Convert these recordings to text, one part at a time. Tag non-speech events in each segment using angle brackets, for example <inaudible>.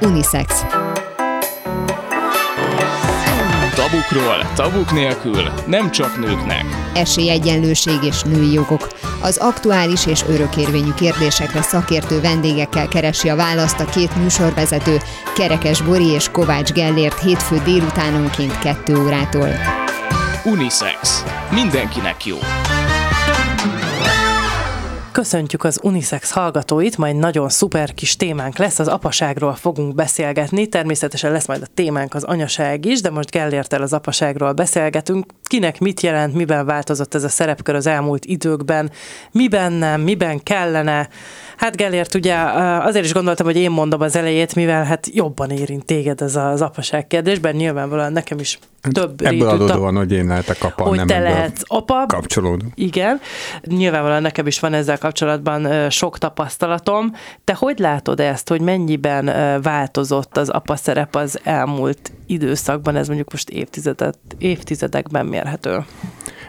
Unisex. Tabukról, tabuk nélkül, nem csak nőknek. Esélyegyenlőség és női jogok. Az aktuális és örökérvényű kérdésekre szakértő vendégekkel keresi a választ a két műsorvezető, Kerekes Bori és Kovács Gellért hétfő délutánonként 2 órától. Unisex. Mindenkinek jó. Köszöntjük az Unisex hallgatóit, majd nagyon szuper kis témánk lesz, az apaságról fogunk beszélgetni, természetesen lesz majd a témánk az anyaság is, de most Gellértel az apaságról beszélgetünk. Kinek mit jelent, miben változott ez a szerepkör az elmúlt időkben, miben nem, miben kellene, Hát Gellért, ugye azért is gondoltam, hogy én mondom az elejét, mivel hát jobban érint téged ez az apaság kérdésben, nyilvánvalóan nekem is hát több Ebből adódóan, hogy én lehetek apa, hogy nem te lehetsz apa. Kapcsolódom. Igen. Nyilvánvalóan nekem is van ezzel kapcsolatban sok tapasztalatom. Te hogy látod ezt, hogy mennyiben változott az apa szerep az elmúlt időszakban, ez mondjuk most évtizedet, évtizedekben mérhető?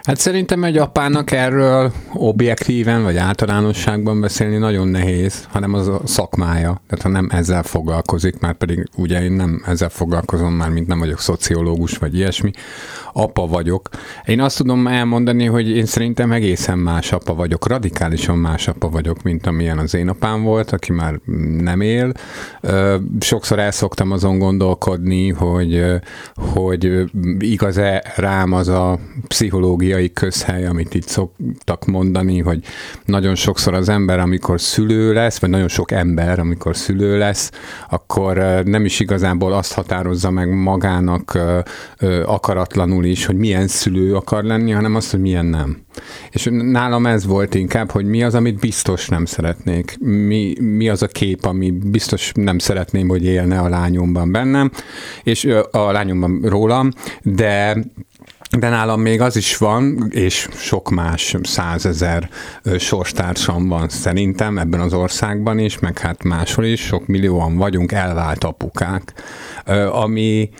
Hát szerintem egy apának erről objektíven vagy általánosságban beszélni nagyon nehéz, hanem az a szakmája. Tehát ha nem ezzel foglalkozik, már pedig ugye én nem ezzel foglalkozom már, mint nem vagyok szociológus vagy ilyesmi, apa vagyok. Én azt tudom elmondani, hogy én szerintem egészen más apa vagyok, radikálisan más apa vagyok, mint amilyen az én apám volt, aki már nem él. Sokszor el szoktam azon gondolkodni, hogy, hogy igaz-e rám az a pszichológiai közhely, amit itt szoktak mondani, hogy nagyon sokszor az ember, amikor szülő lesz, vagy nagyon sok ember, amikor szülő lesz, akkor nem is igazából azt határozza meg magának akaratlanul, is, hogy milyen szülő akar lenni, hanem azt, hogy milyen nem. És nálam ez volt inkább, hogy mi az, amit biztos nem szeretnék. Mi, mi az a kép, ami biztos nem szeretném, hogy élne a lányomban bennem, és a lányomban rólam, de de nálam még az is van, és sok más százezer sorstársam van szerintem ebben az országban is, meg hát máshol is, sok millióan vagyunk elvált apukák, ami,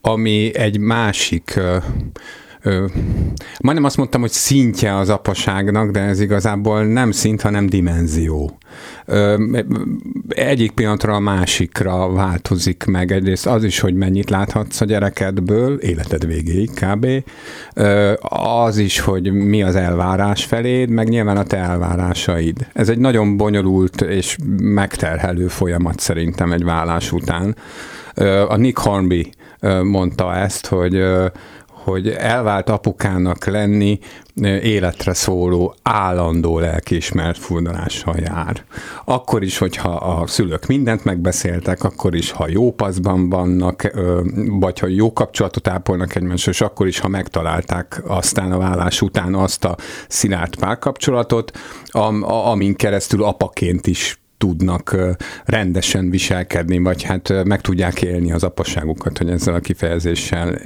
ami egy másik ö, majdnem azt mondtam, hogy szintje az apaságnak, de ez igazából nem szint, hanem dimenzió. Ö, egyik pillanatra a másikra változik meg. Egyrészt az is, hogy mennyit láthatsz a gyerekedből, életed végéig kb. Ö, az is, hogy mi az elvárás feléd, meg nyilván a te elvárásaid. Ez egy nagyon bonyolult és megterhelő folyamat szerintem egy vállás után. A Nick Hornby mondta ezt, hogy hogy elvált apukának lenni életre szóló állandó lelkiismert furdalással jár. Akkor is, hogyha a szülők mindent megbeszéltek, akkor is, ha jó paszban vannak, vagy ha jó kapcsolatot ápolnak egymással, és akkor is, ha megtalálták aztán a vállás után azt a szilárd párkapcsolatot, amin keresztül apaként is tudnak rendesen viselkedni, vagy hát meg tudják élni az apasságukat, hogy ezzel a kifejezéssel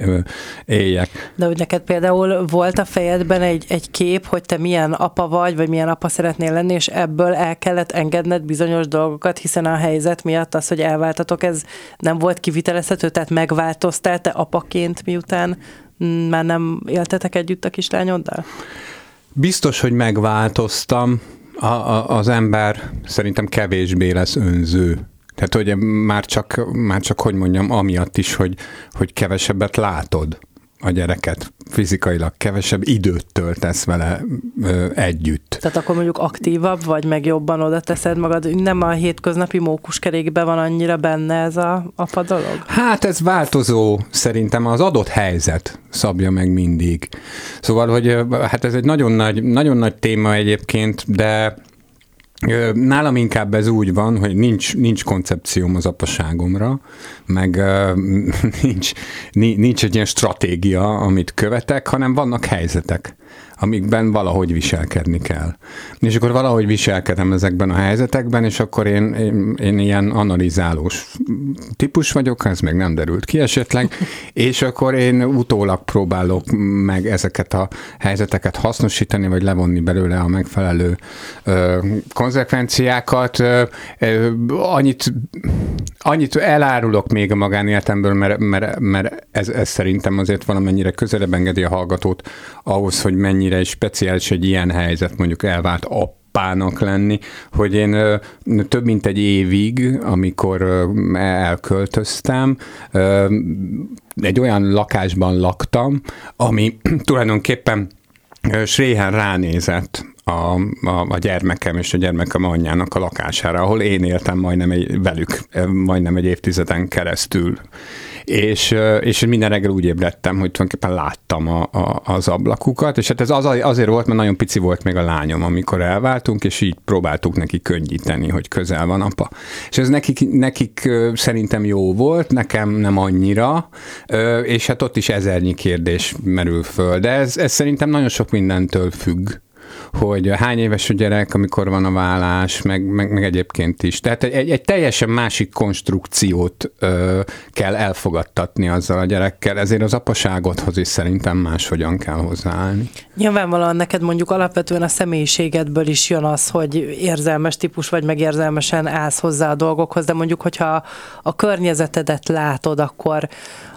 éljek. De hogy neked például volt a fejedben egy, egy kép, hogy te milyen apa vagy, vagy milyen apa szeretnél lenni, és ebből el kellett engedned bizonyos dolgokat, hiszen a helyzet miatt az, hogy elváltatok, ez nem volt kivitelezhető, tehát megváltoztál te apaként, miután már nem éltetek együtt a kislányoddal? Biztos, hogy megváltoztam, a, a, az ember szerintem kevésbé lesz önző. Tehát, hogy már csak, már csak, hogy mondjam, amiatt is, hogy, hogy kevesebbet látod a gyereket fizikailag kevesebb időt töltesz vele ö, együtt. Tehát akkor mondjuk aktívabb vagy, meg jobban oda teszed magad, nem a hétköznapi mókuskerékben van annyira benne ez a apa dolog? Hát ez változó, szerintem az adott helyzet szabja meg mindig. Szóval, hogy hát ez egy nagyon nagy, nagyon nagy téma egyébként, de Nálam inkább ez úgy van, hogy nincs, nincs koncepcióm az apaságomra, meg <laughs> nincs, nincs egy ilyen stratégia, amit követek, hanem vannak helyzetek amikben valahogy viselkedni kell. És akkor valahogy viselkedem ezekben a helyzetekben, és akkor én, én, én ilyen analizálós típus vagyok, ez még nem derült ki esetleg, <laughs> és akkor én utólag próbálok meg ezeket a helyzeteket hasznosítani, vagy levonni belőle a megfelelő ö, konzekvenciákat. Ö, ö, annyit, annyit elárulok még a magánéletemből, mert, mert, mert ez, ez szerintem azért valamennyire közelebb engedi a hallgatót ahhoz, hogy mennyi mennyire speciális egy ilyen helyzet, mondjuk elvált apának lenni, hogy én több mint egy évig, amikor elköltöztem, egy olyan lakásban laktam, ami <clears throat> tulajdonképpen Sréhen ránézett a, a, a gyermekem és a gyermekem anyjának a lakására, ahol én éltem majdnem egy, velük, majdnem egy évtizeden keresztül és, és minden reggel úgy ébredtem, hogy tulajdonképpen láttam a, a, az ablakukat, és hát ez az, azért volt, mert nagyon pici volt még a lányom, amikor elváltunk, és így próbáltuk neki könnyíteni, hogy közel van apa. És ez nekik, nekik szerintem jó volt, nekem nem annyira, és hát ott is ezernyi kérdés merül föl, de ez, ez szerintem nagyon sok mindentől függ hogy hány éves a gyerek, amikor van a vállás, meg, meg, meg egyébként is. Tehát egy, egy teljesen másik konstrukciót ö, kell elfogadtatni azzal a gyerekkel, ezért az apaságodhoz is szerintem máshogyan kell hozzáállni. Nyilvánvalóan neked mondjuk alapvetően a személyiségedből is jön az, hogy érzelmes típus vagy, meg érzelmesen állsz hozzá a dolgokhoz, de mondjuk, hogyha a környezetedet látod, akkor,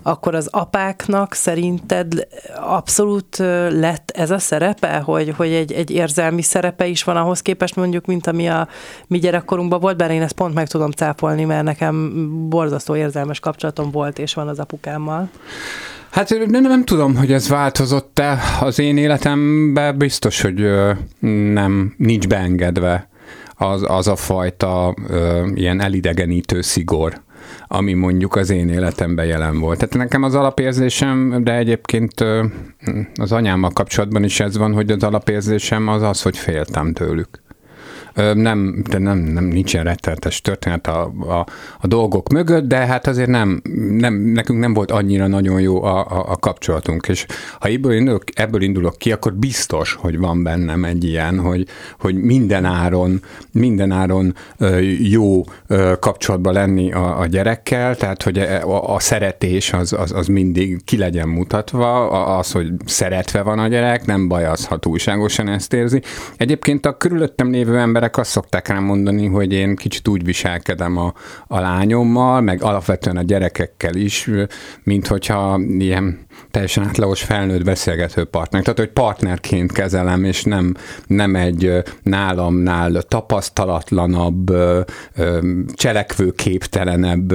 akkor az apáknak szerinted abszolút lett ez a szerepe, hogy, hogy egy, egy érzelmi szerepe is van ahhoz képest mondjuk, mint ami a mi gyerekkorunkban volt, bár én ezt pont meg tudom cápolni, mert nekem borzasztó érzelmes kapcsolatom volt és van az apukámmal. Hát nem, nem tudom, hogy ez változott-e az én életemben, biztos, hogy nem, nincs beengedve az, az a fajta ö, ilyen elidegenítő szigor, ami mondjuk az én életemben jelen volt. Tehát nekem az alapérzésem, de egyébként az anyámmal kapcsolatban is ez van, hogy az alapérzésem az az, hogy féltem tőlük nem, de nem, nem nincsen rettenetes történet a, a, a, dolgok mögött, de hát azért nem, nem, nekünk nem volt annyira nagyon jó a, a, a kapcsolatunk, és ha ebből indulok, ebből indulok ki, akkor biztos, hogy van bennem egy ilyen, hogy, hogy minden áron, minden áron jó kapcsolatban lenni a, a gyerekkel, tehát hogy a, a szeretés az, az, az mindig ki legyen mutatva, az, hogy szeretve van a gyerek, nem baj az, ha túlságosan ezt érzi. Egyébként a körülöttem lévő emberek emberek azt szokták rám mondani, hogy én kicsit úgy viselkedem a, a lányommal, meg alapvetően a gyerekekkel is, mint hogyha ilyen teljesen átlagos felnőtt beszélgető partner. Tehát, hogy partnerként kezelem, és nem, nem egy nálamnál tapasztalatlanabb, cselekvőképtelenebb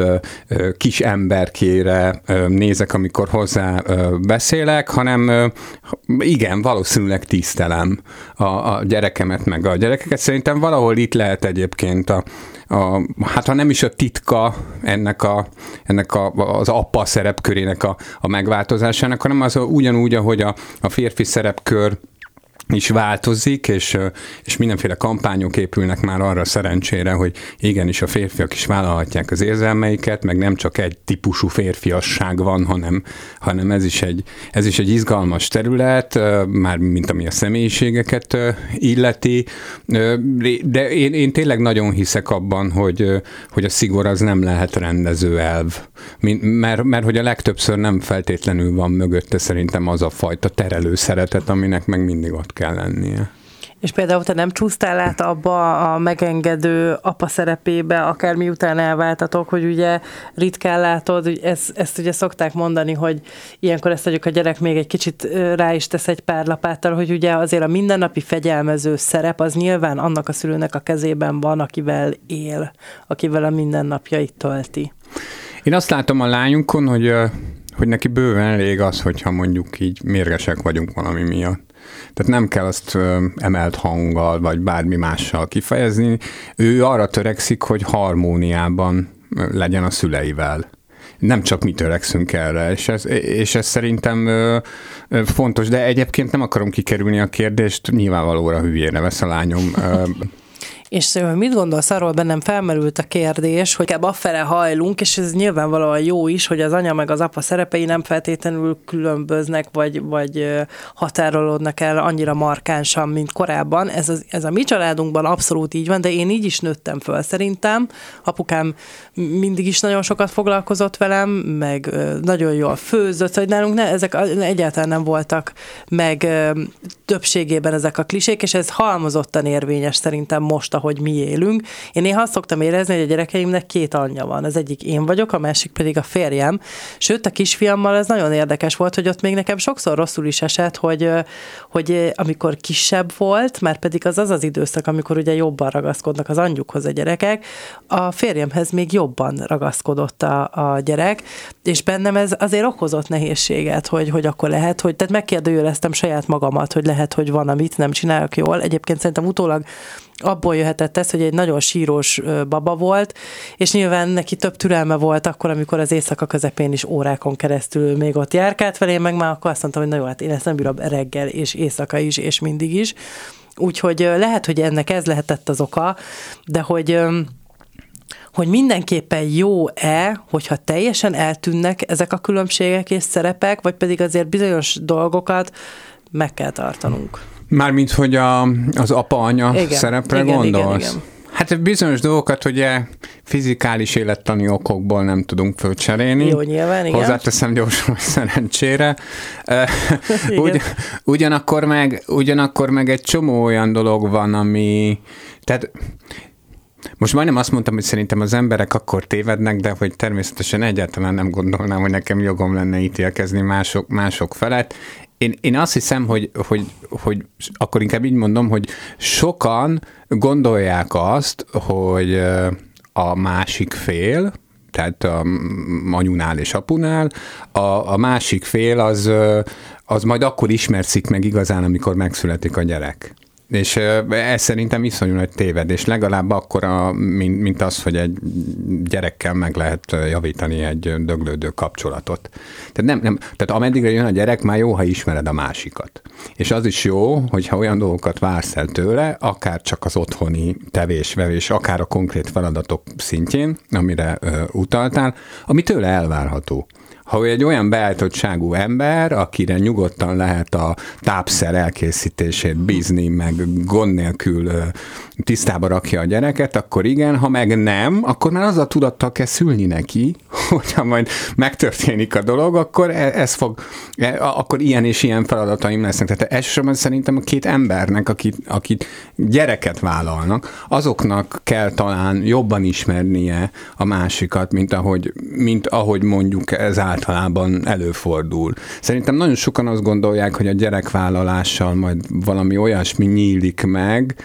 kis emberkére nézek, amikor hozzá beszélek, hanem igen, valószínűleg tisztelem a, a gyerekemet, meg a gyerekeket. Szerintem valahol itt lehet egyébként a, a, hát ha nem is a titka ennek, a, ennek a, az apa szerepkörének a, a megváltozásának, hanem az ugyanúgy, ahogy a, a férfi szerepkör is változik, és, és mindenféle kampányok épülnek már arra szerencsére, hogy igenis a férfiak is vállalhatják az érzelmeiket, meg nem csak egy típusú férfiasság van, hanem, hanem ez, is egy, ez is egy izgalmas terület, már mint ami a személyiségeket illeti, de én, én tényleg nagyon hiszek abban, hogy, hogy a szigor az nem lehet rendező elv, mert, mert hogy a legtöbbször nem feltétlenül van mögötte szerintem az a fajta terelő szeretet, aminek meg mindig ott kell lennie. És például te nem csúsztál át abba a megengedő apa szerepébe, akár miután elváltatok, hogy ugye ritkán látod, hogy ezt, ezt ugye szokták mondani, hogy ilyenkor ezt vagyok a gyerek még egy kicsit rá is tesz egy pár lapáttal, hogy ugye azért a mindennapi fegyelmező szerep az nyilván annak a szülőnek a kezében van, akivel él, akivel a mindennapjait tölti. Én azt látom a lányunkon, hogy, hogy neki bőven elég az, hogyha mondjuk így mérgesek vagyunk valami miatt tehát nem kell azt emelt hanggal, vagy bármi mással kifejezni. Ő arra törekszik, hogy harmóniában legyen a szüleivel nem csak mi törekszünk erre, és ez, és ez szerintem ö, ö, fontos, de egyébként nem akarom kikerülni a kérdést, nyilvánvalóra hülyére vesz a lányom. Ö, <laughs> és mit gondolsz arról, bennem felmerült a kérdés, hogy inkább afele hajlunk, és ez nyilvánvalóan jó is, hogy az anya meg az apa szerepei nem feltétlenül különböznek, vagy, vagy határolódnak el annyira markánsan, mint korábban. Ez, az, ez a mi családunkban abszolút így van, de én így is nőttem föl szerintem. Apukám mindig is nagyon sokat foglalkozott velem, meg nagyon jól főzött, hogy nálunk ne, ezek egyáltalán nem voltak meg többségében ezek a klisék, és ez halmozottan érvényes szerintem most ahogy mi élünk. Én néha azt szoktam érezni, hogy a gyerekeimnek két anyja van. Az egyik én vagyok, a másik pedig a férjem. Sőt, a kisfiammal ez nagyon érdekes volt, hogy ott még nekem sokszor rosszul is esett, hogy, hogy amikor kisebb volt, mert pedig az az az időszak, amikor ugye jobban ragaszkodnak az anyjukhoz a gyerekek, a férjemhez még jobban ragaszkodott a, a gyerek, és bennem ez azért okozott nehézséget, hogy, hogy akkor lehet, hogy tehát megkérdőjeleztem saját magamat, hogy lehet, hogy van, amit nem csinálok jól. Egyébként szerintem utólag abból jöhetett ez, hogy egy nagyon sírós baba volt, és nyilván neki több türelme volt akkor, amikor az éjszaka közepén is órákon keresztül még ott járkált velém, meg már akkor azt mondtam, hogy na jó, hát én ezt nem bírom reggel és éjszaka is, és mindig is. Úgyhogy lehet, hogy ennek ez lehetett az oka, de hogy hogy mindenképpen jó-e, hogyha teljesen eltűnnek ezek a különbségek és szerepek, vagy pedig azért bizonyos dolgokat meg kell tartanunk. Mármint, hogy a, az apa-anya szerepre igen, gondolsz? Igen, igen. Hát bizonyos dolgokat ugye fizikális élettani okokból nem tudunk fölcserélni. Jó, nyilván, igen. Hozzáteszem gyorsan, hogy szerencsére. Ugy, ugyanakkor, meg, ugyanakkor meg egy csomó olyan dolog van, ami... Tehát most majdnem azt mondtam, hogy szerintem az emberek akkor tévednek, de hogy természetesen egyáltalán nem gondolnám, hogy nekem jogom lenne ítélkezni mások, mások felett. Én, én azt hiszem, hogy, hogy, hogy akkor inkább így mondom, hogy sokan gondolják azt, hogy a másik fél, tehát a anyunál és apunál, a, a másik fél az, az majd akkor ismerszik meg igazán, amikor megszületik a gyerek. És ez szerintem iszonyú nagy tévedés, legalább akkora, mint, mint az, hogy egy gyerekkel meg lehet javítani egy döglődő kapcsolatot. Tehát, nem, nem, tehát ameddig jön a gyerek, már jó, ha ismered a másikat. És az is jó, hogyha olyan dolgokat vársz el tőle, akár csak az otthoni tevés-vevés, akár a konkrét feladatok szintjén, amire ö, utaltál, ami tőle elvárható ha ő egy olyan beállítottságú ember, akire nyugodtan lehet a tápszer elkészítését bízni, meg gond nélkül tisztába rakja a gyereket, akkor igen, ha meg nem, akkor már az a tudattal kell szülni neki, <laughs> hogyha majd megtörténik a dolog, akkor e, ez fog, e, akkor ilyen és ilyen feladataim lesznek. Tehát elsősorban szerintem a két embernek, akit, akit gyereket vállalnak, azoknak kell talán jobban ismernie a másikat, mint ahogy, mint ahogy mondjuk ez általában előfordul. Szerintem nagyon sokan azt gondolják, hogy a gyerekvállalással majd valami olyasmi nyílik meg,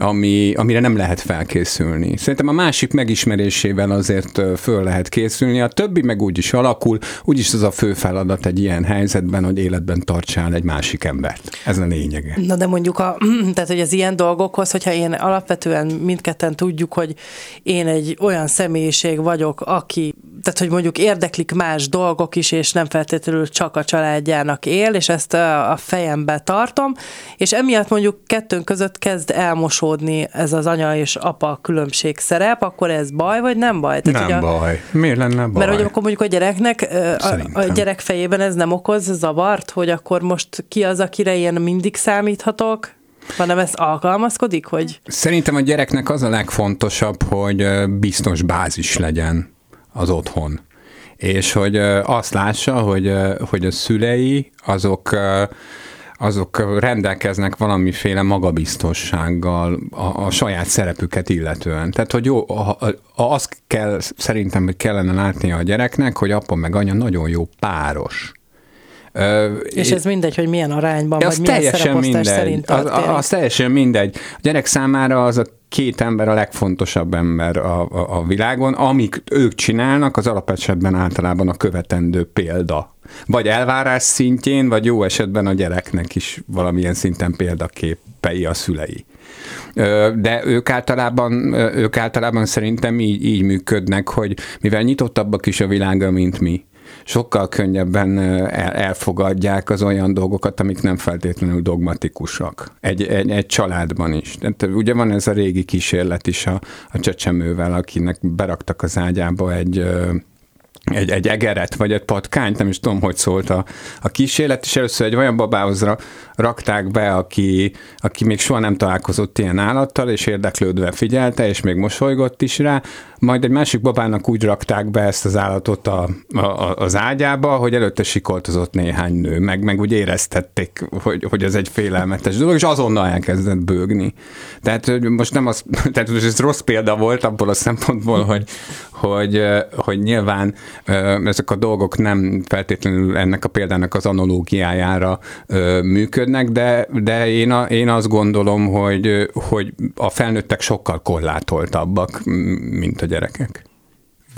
ami, amire nem lehet felkészülni. Szerintem a másik megismerésével azért föl lehet készülni, a többi meg úgy is alakul, úgyis az a fő feladat egy ilyen helyzetben, hogy életben tartsál egy másik embert. Ez a lényege. Na de mondjuk, a, <clears throat> tehát hogy az ilyen dolgokhoz, hogyha én alapvetően mindketten tudjuk, hogy én egy olyan személyiség vagyok, aki, tehát hogy mondjuk érdeklik más dolgok is, és nem feltétlenül csak a családjának él, és ezt a fejembe tartom, és emiatt mondjuk kettőnk között kezd elmosódni meghúzódni ez az anya és apa különbség szerep, akkor ez baj, vagy nem baj? Tehát, nem a, baj. Miért lenne baj? Mert hogy akkor mondjuk a gyereknek, a, a gyerek fejében ez nem okoz zavart, hogy akkor most ki az, akire én mindig számíthatok, hanem ez alkalmazkodik, hogy... Szerintem a gyereknek az a legfontosabb, hogy biztos bázis legyen az otthon. És hogy azt lássa, hogy, hogy a szülei azok azok rendelkeznek valamiféle magabiztossággal a, a saját szerepüket illetően. Tehát, hogy jó, azt kell, szerintem, hogy kellene látnia a gyereknek, hogy apa meg anya nagyon jó páros. És ez mindegy, hogy milyen arányban, vagy milyen teljesen mindegy. szerint az, az, az teljesen mindegy. A gyerek számára az a két ember a legfontosabb ember a, a, a világon. Amik ők csinálnak, az alapesetben általában a követendő példa. Vagy elvárás szintjén, vagy jó esetben a gyereknek is valamilyen szinten példaképei a szülei. De ők általában, ők általában szerintem így, így működnek, hogy mivel nyitottabbak is a világa, mint mi, sokkal könnyebben elfogadják az olyan dolgokat, amik nem feltétlenül dogmatikusak. Egy, egy, egy családban is. Tehát ugye van ez a régi kísérlet is a, a csecsemővel, akinek beraktak az ágyába egy egy, egy egeret, vagy egy patkányt, nem is tudom, hogy szólt a, a kísérlet, és először egy olyan babához rakták be, aki, aki még soha nem találkozott ilyen állattal, és érdeklődve figyelte, és még mosolygott is rá, majd egy másik babának úgy rakták be ezt az állatot a, a, az ágyába, hogy előtte sikoltozott néhány nő, meg, meg úgy éreztették, hogy, hogy ez egy félelmetes dolog, és azonnal elkezdett bőgni. Tehát most nem az, <laughs> tehát ez rossz példa volt abból a szempontból, hogy, hogy, hogy nyilván ezek a dolgok nem feltétlenül ennek a példának az analógiájára működnek, de, de én, a, én azt gondolom, hogy, hogy a felnőttek sokkal korlátoltabbak, mint a gyerekek.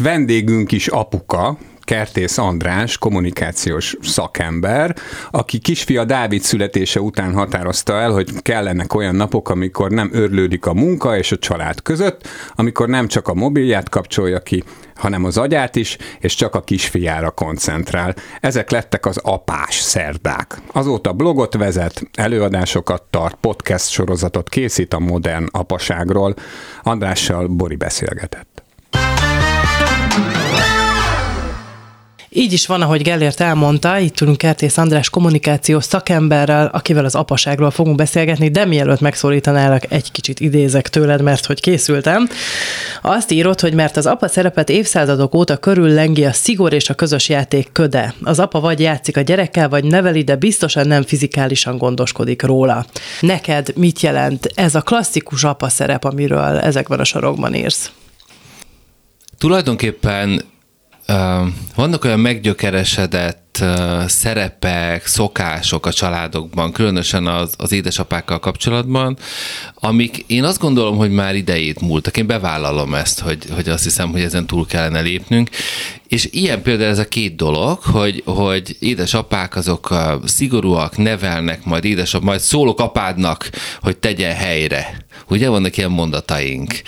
Vendégünk is apuka, Kertész András, kommunikációs szakember, aki kisfia Dávid születése után határozta el, hogy kellenek olyan napok, amikor nem örlődik a munka és a család között, amikor nem csak a mobilját kapcsolja ki, hanem az agyát is, és csak a kisfiára koncentrál. Ezek lettek az apás szerdák. Azóta blogot vezet, előadásokat tart, podcast sorozatot készít a modern apaságról. Andrással Bori beszélgetett. Így is van, ahogy Gellért elmondta, itt tudunk Kertész András kommunikációs szakemberrel, akivel az apaságról fogunk beszélgetni, de mielőtt megszólítanálak, egy kicsit idézek tőled, mert hogy készültem. Azt írott, hogy mert az apa szerepet évszázadok óta körül lengi a szigor és a közös játék köde. Az apa vagy játszik a gyerekkel, vagy neveli, de biztosan nem fizikálisan gondoskodik róla. Neked mit jelent ez a klasszikus apa szerep, amiről ezekben a sorokban írsz? Tulajdonképpen vannak olyan meggyökeresedett szerepek, szokások a családokban, különösen az, az édesapákkal kapcsolatban, amik én azt gondolom, hogy már idejét múltak. Én bevállalom ezt, hogy, hogy azt hiszem, hogy ezen túl kellene lépnünk. És ilyen például ez a két dolog, hogy, hogy édesapák azok szigorúak, nevelnek, majd édesap, majd szólok apádnak, hogy tegyen helyre. Ugye vannak ilyen mondataink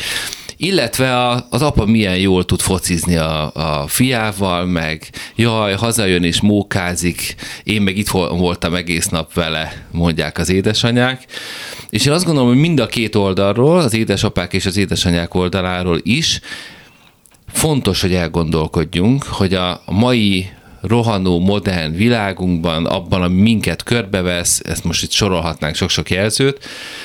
illetve a, az apa milyen jól tud focizni a, a fiával, meg jaj, hazajön és mókázik, én meg itt voltam egész nap vele, mondják az édesanyák. És én azt gondolom, hogy mind a két oldalról, az édesapák és az édesanyák oldaláról is fontos, hogy elgondolkodjunk, hogy a mai rohanó, modern világunkban, abban, ami minket körbevesz, ezt most itt sorolhatnánk sok-sok jelzőt,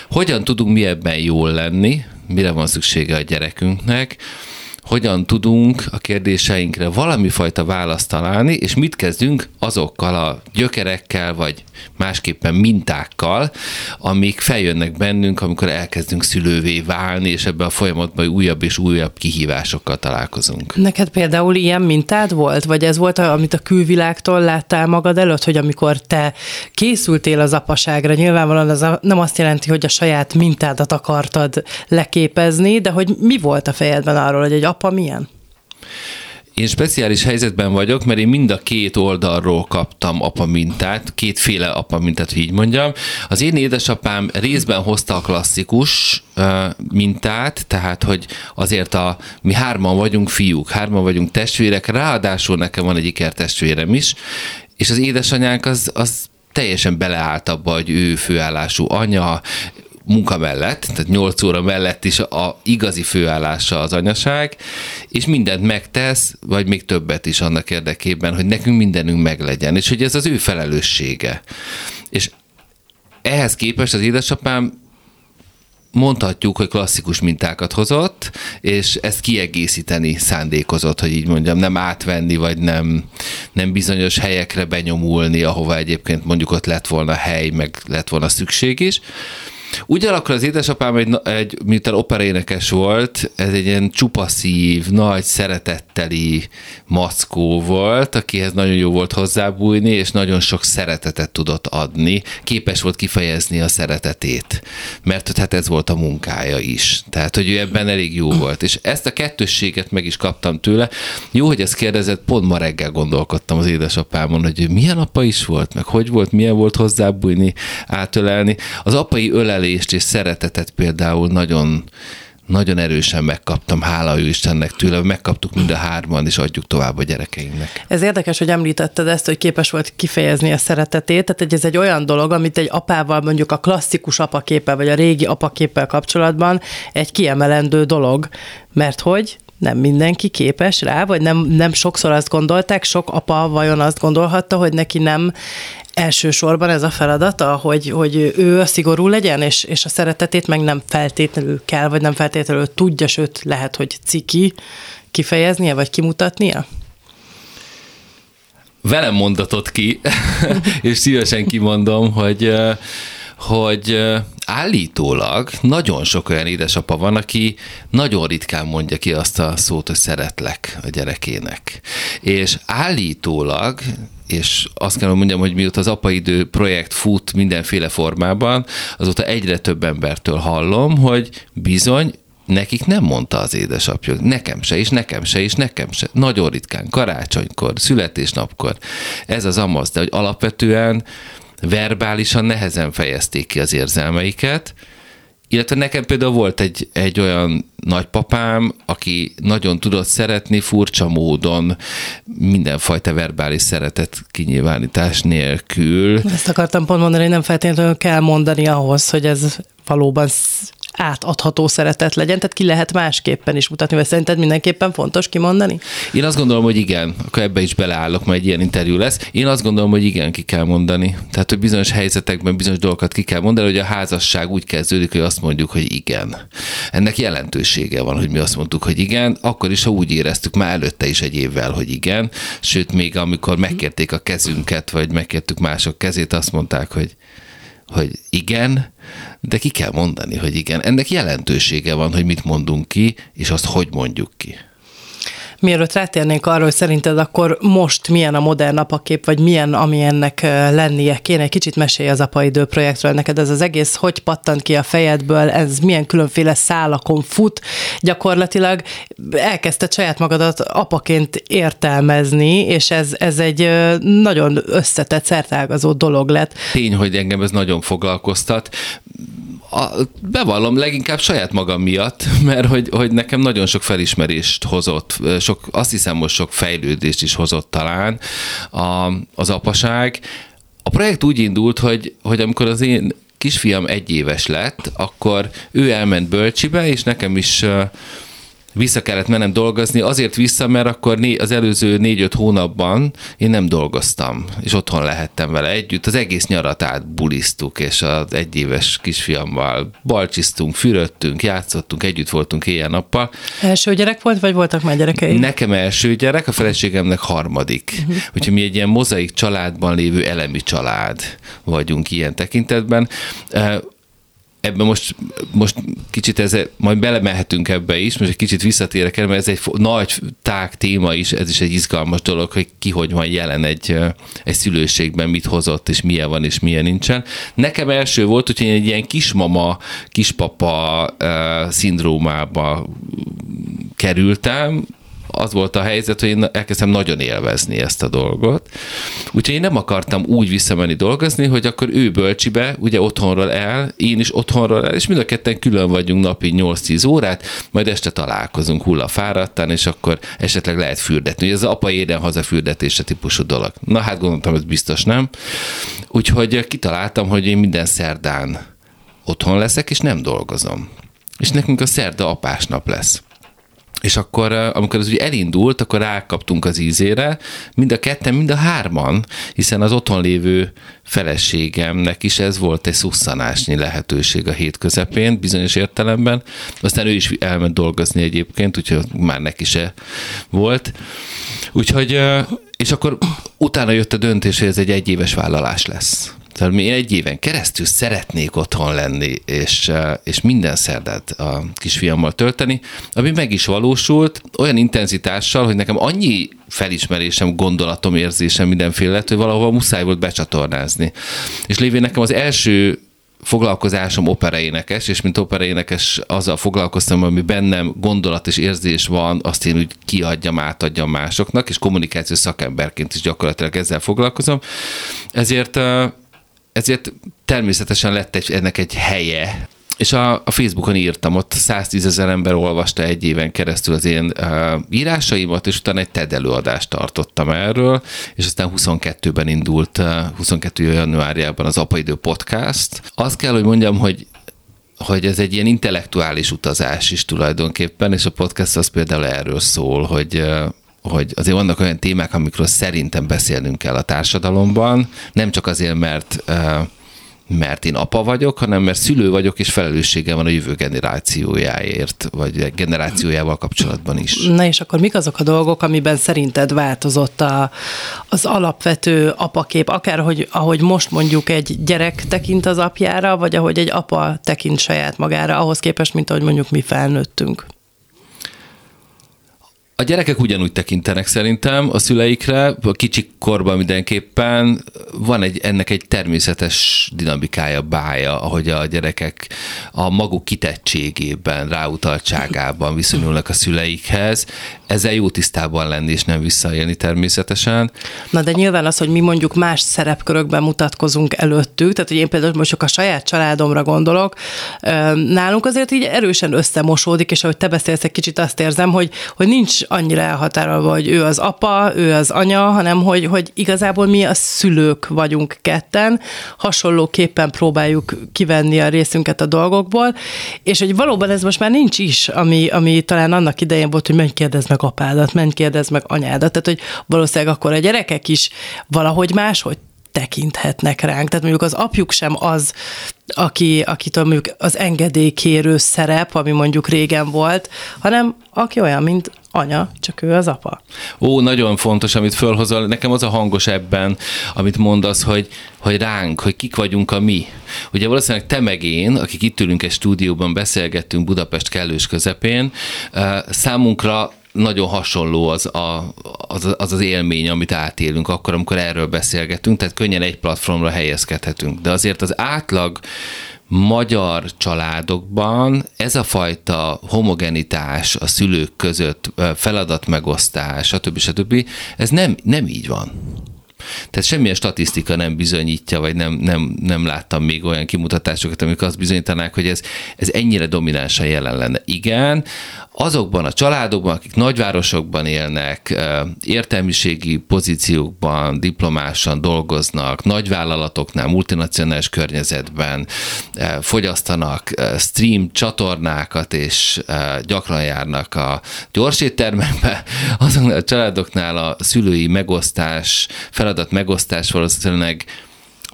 hogyan tudunk mi ebben jól lenni, mire van szüksége a gyerekünknek, hogyan tudunk a kérdéseinkre valami fajta választ találni, és mit kezdünk azokkal a gyökerekkel, vagy másképpen mintákkal, amik feljönnek bennünk, amikor elkezdünk szülővé válni, és ebben a folyamatban újabb és újabb kihívásokkal találkozunk. Neked például ilyen mintád volt, vagy ez volt, amit a külvilágtól láttál magad előtt, hogy amikor te készültél az apaságra, nyilvánvalóan az nem azt jelenti, hogy a saját mintádat akartad leképezni, de hogy mi volt a fejedben arról, hogy egy apa milyen? Én speciális helyzetben vagyok, mert én mind a két oldalról kaptam apa mintát, kétféle apa mintát, hogy így mondjam. Az én édesapám részben hozta a klasszikus mintát, tehát, hogy azért a, mi hárman vagyunk fiúk, hárman vagyunk testvérek, ráadásul nekem van egy ikertestvérem is, és az édesanyánk az, az teljesen beleállt abba, hogy ő főállású anya, munka mellett, tehát 8 óra mellett is a igazi főállása az anyaság, és mindent megtesz, vagy még többet is annak érdekében, hogy nekünk mindenünk meglegyen, és hogy ez az ő felelőssége. És ehhez képest az édesapám mondhatjuk, hogy klasszikus mintákat hozott, és ezt kiegészíteni szándékozott, hogy így mondjam, nem átvenni, vagy nem, nem bizonyos helyekre benyomulni, ahova egyébként mondjuk ott lett volna hely, meg lett volna szükség is. Ugyanakkor az édesapám egy, egy miután operénekes volt, ez egy ilyen csupaszív, nagy szeretetteli mackó volt, akihez nagyon jó volt hozzábújni, és nagyon sok szeretetet tudott adni. Képes volt kifejezni a szeretetét, mert hát ez volt a munkája is. Tehát, hogy ő ebben elég jó volt. És ezt a kettősséget meg is kaptam tőle. Jó, hogy ezt kérdezett, pont ma reggel gondolkodtam az édesapámon, hogy milyen apa is volt, meg hogy volt, milyen volt hozzábújni, átölelni. Az apai ölelés kedvelést és szeretetet például nagyon nagyon erősen megkaptam, hála ő Istennek tőle, megkaptuk mind a hárman, és adjuk tovább a gyerekeinknek. Ez érdekes, hogy említetted ezt, hogy képes volt kifejezni a szeretetét, tehát ez egy olyan dolog, amit egy apával, mondjuk a klasszikus apaképpel, vagy a régi apaképpel kapcsolatban egy kiemelendő dolog, mert hogy nem mindenki képes rá, vagy nem, nem sokszor azt gondolták, sok apa vajon azt gondolhatta, hogy neki nem elsősorban ez a feladata, hogy, hogy ő szigorú legyen, és, és a szeretetét meg nem feltétlenül kell, vagy nem feltétlenül tudja, sőt lehet, hogy ciki kifejeznie, vagy kimutatnia? Velem mondatott ki, <laughs> és szívesen kimondom, hogy hogy állítólag nagyon sok olyan édesapa van, aki nagyon ritkán mondja ki azt a szót, hogy szeretlek a gyerekének. És állítólag, és azt kell, hogy mondjam, hogy mióta az apaidő projekt fut mindenféle formában, azóta egyre több embertől hallom, hogy bizony nekik nem mondta az édesapja, nekem se, és nekem se, és nekem se. Nagyon ritkán, karácsonykor, születésnapkor. Ez az amaz, de hogy alapvetően verbálisan nehezen fejezték ki az érzelmeiket, illetve nekem például volt egy, egy olyan nagypapám, aki nagyon tudott szeretni furcsa módon, mindenfajta verbális szeretet kinyilvánítás nélkül. Ezt akartam pont mondani, hogy nem feltétlenül kell mondani ahhoz, hogy ez valóban átadható szeretet legyen, tehát ki lehet másképpen is mutatni, vagy szerinted mindenképpen fontos kimondani? Én azt gondolom, hogy igen, akkor ebbe is beleállok, majd egy ilyen interjú lesz. Én azt gondolom, hogy igen, ki kell mondani. Tehát, hogy bizonyos helyzetekben bizonyos dolgokat ki kell mondani, hogy a házasság úgy kezdődik, hogy azt mondjuk, hogy igen. Ennek jelentősége van, hogy mi azt mondtuk, hogy igen, akkor is, ha úgy éreztük már előtte is egy évvel, hogy igen, sőt, még amikor megkérték a kezünket, vagy megkértük mások kezét, azt mondták, hogy hogy igen, de ki kell mondani, hogy igen. Ennek jelentősége van, hogy mit mondunk ki, és azt hogy mondjuk ki. Mielőtt rátérnénk arra, hogy szerinted akkor most milyen a modern apakép, vagy milyen, ami ennek lennie kéne, egy kicsit mesélj az apaidő projektről. Neked ez az egész hogy pattant ki a fejedből, ez milyen különféle szálakon fut. Gyakorlatilag elkezdted saját magadat apaként értelmezni, és ez, ez egy nagyon összetett, szertágazó dolog lett. Tény, hogy engem ez nagyon foglalkoztat a, bevallom leginkább saját magam miatt, <laughs> mert hogy, hogy nekem nagyon sok felismerést hozott, sok, azt hiszem most sok fejlődést is hozott talán a, az apaság. A projekt úgy indult, hogy, hogy amikor az én kisfiam egy éves lett, akkor ő elment bölcsibe, és nekem is vissza kellett mennem dolgozni, azért vissza, mert akkor az előző négy-öt hónapban én nem dolgoztam, és otthon lehettem vele együtt. Az egész nyarat át bulisztuk, és az egyéves kisfiammal balcsisztunk, fürödtünk, játszottunk, együtt voltunk éjjel-nappal. Első gyerek volt, vagy voltak már gyerekei? Nekem első gyerek, a feleségemnek harmadik. Uh-huh. Úgyhogy mi egy ilyen mozaik családban lévő elemi család vagyunk ilyen tekintetben ebben most, most kicsit ez, majd belemehetünk ebbe is, most egy kicsit visszatérek el, mert ez egy nagy tág téma is, ez is egy izgalmas dolog, hogy ki hogy van jelen egy, egy szülőségben, mit hozott, és milyen van, és milyen nincsen. Nekem első volt, hogy én egy ilyen kismama, kispapa uh, szindrómába kerültem, az volt a helyzet, hogy én elkezdtem nagyon élvezni ezt a dolgot. Úgyhogy én nem akartam úgy visszamenni dolgozni, hogy akkor ő bölcsibe, ugye otthonról el, én is otthonról el, és mind a ketten külön vagyunk napi 8-10 órát, majd este találkozunk hullafáradtan, és akkor esetleg lehet fürdetni. Ugye ez az apa éden haza fürdetése típusú dolog. Na hát gondoltam, hogy biztos nem. Úgyhogy kitaláltam, hogy én minden szerdán otthon leszek, és nem dolgozom. És nekünk a szerda apásnap lesz. És akkor, amikor ez ugye elindult, akkor rákaptunk az ízére, mind a ketten, mind a hárman, hiszen az otthon lévő feleségemnek is ez volt egy szusszanásnyi lehetőség a hét közepén, bizonyos értelemben. Aztán ő is elment dolgozni egyébként, úgyhogy már neki se volt. Úgyhogy, és akkor utána jött a döntés, hogy ez egy egyéves vállalás lesz. Tehát mi egy éven keresztül szeretnék otthon lenni, és, eh, és minden szerdát a kisfiammal tölteni, ami meg is valósult olyan intenzitással, hogy nekem annyi felismerésem, gondolatom, érzésem mindenféle lett, hogy valahol muszáj volt becsatornázni. És lévén nekem az első foglalkozásom operaénekes, és mint operaénekes azzal foglalkoztam, ami bennem gondolat és érzés van, azt én úgy kiadjam, átadjam másoknak, és kommunikációs szakemberként is gyakorlatilag ezzel foglalkozom. Ezért eh, ezért természetesen lett egy, ennek egy helye, és a, a Facebookon írtam, ott 110 ezer ember olvasta egy éven keresztül az én uh, írásaimat, és utána egy TED előadást tartottam erről, és aztán 22-ben indult, uh, 22. januárjában az Apaidő podcast. Azt kell, hogy mondjam, hogy hogy ez egy ilyen intellektuális utazás is tulajdonképpen, és a podcast az például erről szól, hogy hogy azért vannak olyan témák, amikről szerintem beszélnünk kell a társadalomban, nem csak azért, mert mert én apa vagyok, hanem mert szülő vagyok, és felelőssége van a jövő generációjáért, vagy generációjával kapcsolatban is. Na és akkor mik azok a dolgok, amiben szerinted változott a, az alapvető apakép, akár hogy, ahogy most mondjuk egy gyerek tekint az apjára, vagy ahogy egy apa tekint saját magára, ahhoz képest, mint ahogy mondjuk mi felnőttünk? A gyerekek ugyanúgy tekintenek szerintem a szüleikre, a kicsik korban mindenképpen van egy, ennek egy természetes dinamikája, bája, ahogy a gyerekek a maguk kitettségében, ráutaltságában viszonyulnak a szüleikhez. Ezzel jó tisztában lenni és nem visszaélni természetesen. Na de nyilván az, hogy mi mondjuk más szerepkörökben mutatkozunk előttük, tehát hogy én például most csak a saját családomra gondolok, nálunk azért így erősen összemosódik, és ahogy te beszélsz egy kicsit azt érzem, hogy, hogy nincs annyira elhatárolva, hogy ő az apa, ő az anya, hanem hogy, hogy igazából mi a szülők vagyunk ketten, hasonlóképpen próbáljuk kivenni a részünket a dolgokból, és hogy valóban ez most már nincs is, ami, ami talán annak idején volt, hogy menj kérdezd meg apádat, menj kérdezd meg anyádat, tehát hogy valószínűleg akkor a gyerekek is valahogy máshogy tekinthetnek ránk. Tehát mondjuk az apjuk sem az, aki, akitől mondjuk az engedélykérő szerep, ami mondjuk régen volt, hanem aki olyan, mint anya, csak ő az apa. Ó, nagyon fontos, amit fölhozol. Nekem az a hangos ebben, amit mondasz, hogy, hogy ránk, hogy kik vagyunk a mi. Ugye valószínűleg te meg én, akik itt ülünk egy stúdióban, beszélgettünk Budapest kellős közepén, számunkra nagyon hasonló az, a, az, az az élmény, amit átélünk akkor, amikor erről beszélgetünk, tehát könnyen egy platformra helyezkedhetünk. De azért az átlag magyar családokban ez a fajta homogenitás a szülők között, feladatmegosztás, stb. stb. ez nem, nem így van. Tehát semmilyen statisztika nem bizonyítja, vagy nem, nem, nem láttam még olyan kimutatásokat, amik azt bizonyítanák, hogy ez, ez ennyire dominánsan jelen lenne. Igen, azokban a családokban, akik nagyvárosokban élnek, értelmiségi pozíciókban, diplomásan dolgoznak, nagyvállalatoknál, multinacionális környezetben fogyasztanak stream csatornákat, és gyakran járnak a gyorséttermekbe, azoknál a családoknál a szülői megosztás, feladat megosztás valószínűleg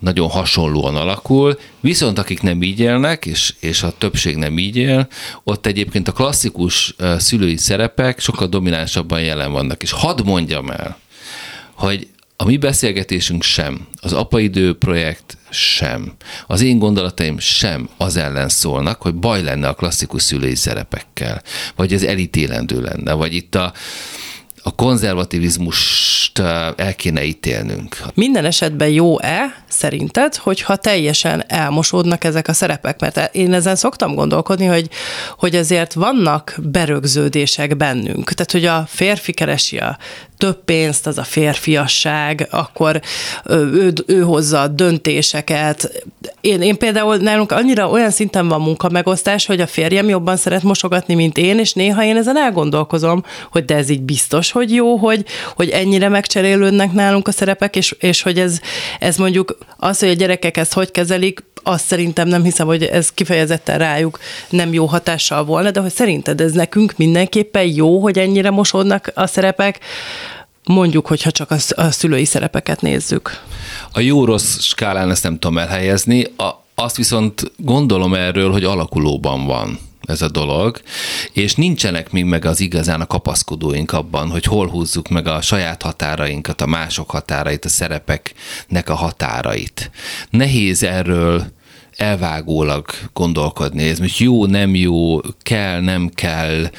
nagyon hasonlóan alakul, viszont akik nem így élnek, és, és a többség nem így él, ott egyébként a klasszikus szülői szerepek sokkal dominánsabban jelen vannak. És hadd mondjam el, hogy a mi beszélgetésünk sem, az apaidő projekt sem, az én gondolataim sem az ellen szólnak, hogy baj lenne a klasszikus szülői szerepekkel, vagy ez elítélendő lenne, vagy itt a, a konzervativizmust el kéne ítélnünk. Minden esetben jó-e szerinted, hogyha teljesen elmosódnak ezek a szerepek? Mert én ezen szoktam gondolkodni, hogy, hogy azért vannak berögződések bennünk. Tehát, hogy a férfi keresi a több pénzt, az a férfiasság, akkor ő, ő hozza a döntéseket. Én, én például nálunk annyira olyan szinten van munkamegosztás, hogy a férjem jobban szeret mosogatni, mint én, és néha én ezen elgondolkozom, hogy de ez így biztos, hogy jó, hogy, hogy ennyire megcserélődnek nálunk a szerepek, és, és hogy ez, ez mondjuk az, hogy a gyerekek ezt hogy kezelik, azt szerintem nem hiszem, hogy ez kifejezetten rájuk nem jó hatással volna, de hogy szerinted ez nekünk mindenképpen jó, hogy ennyire mosódnak a szerepek, mondjuk, hogyha csak a, a szülői szerepeket nézzük. A jó-rossz skálán ezt nem tudom elhelyezni, a, azt viszont gondolom erről, hogy alakulóban van ez a dolog, és nincsenek még meg az igazán a kapaszkodóink abban, hogy hol húzzuk meg a saját határainkat, a mások határait, a szerepeknek a határait. Nehéz erről elvágólag gondolkodni, ez most jó, nem jó, kell, nem kell,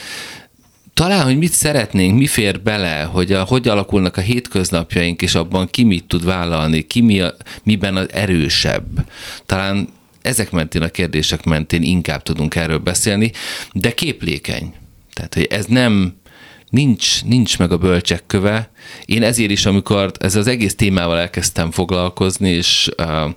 talán, hogy mit szeretnénk, mi fér bele, hogy a, hogy alakulnak a hétköznapjaink, és abban ki mit tud vállalni, ki mi a, miben az erősebb. Talán ezek mentén a kérdések mentén inkább tudunk erről beszélni, de képlékeny. Tehát, hogy ez nem, nincs, nincs meg a bölcsek köve. Én ezért is, amikor ez az egész témával elkezdtem foglalkozni, és uh,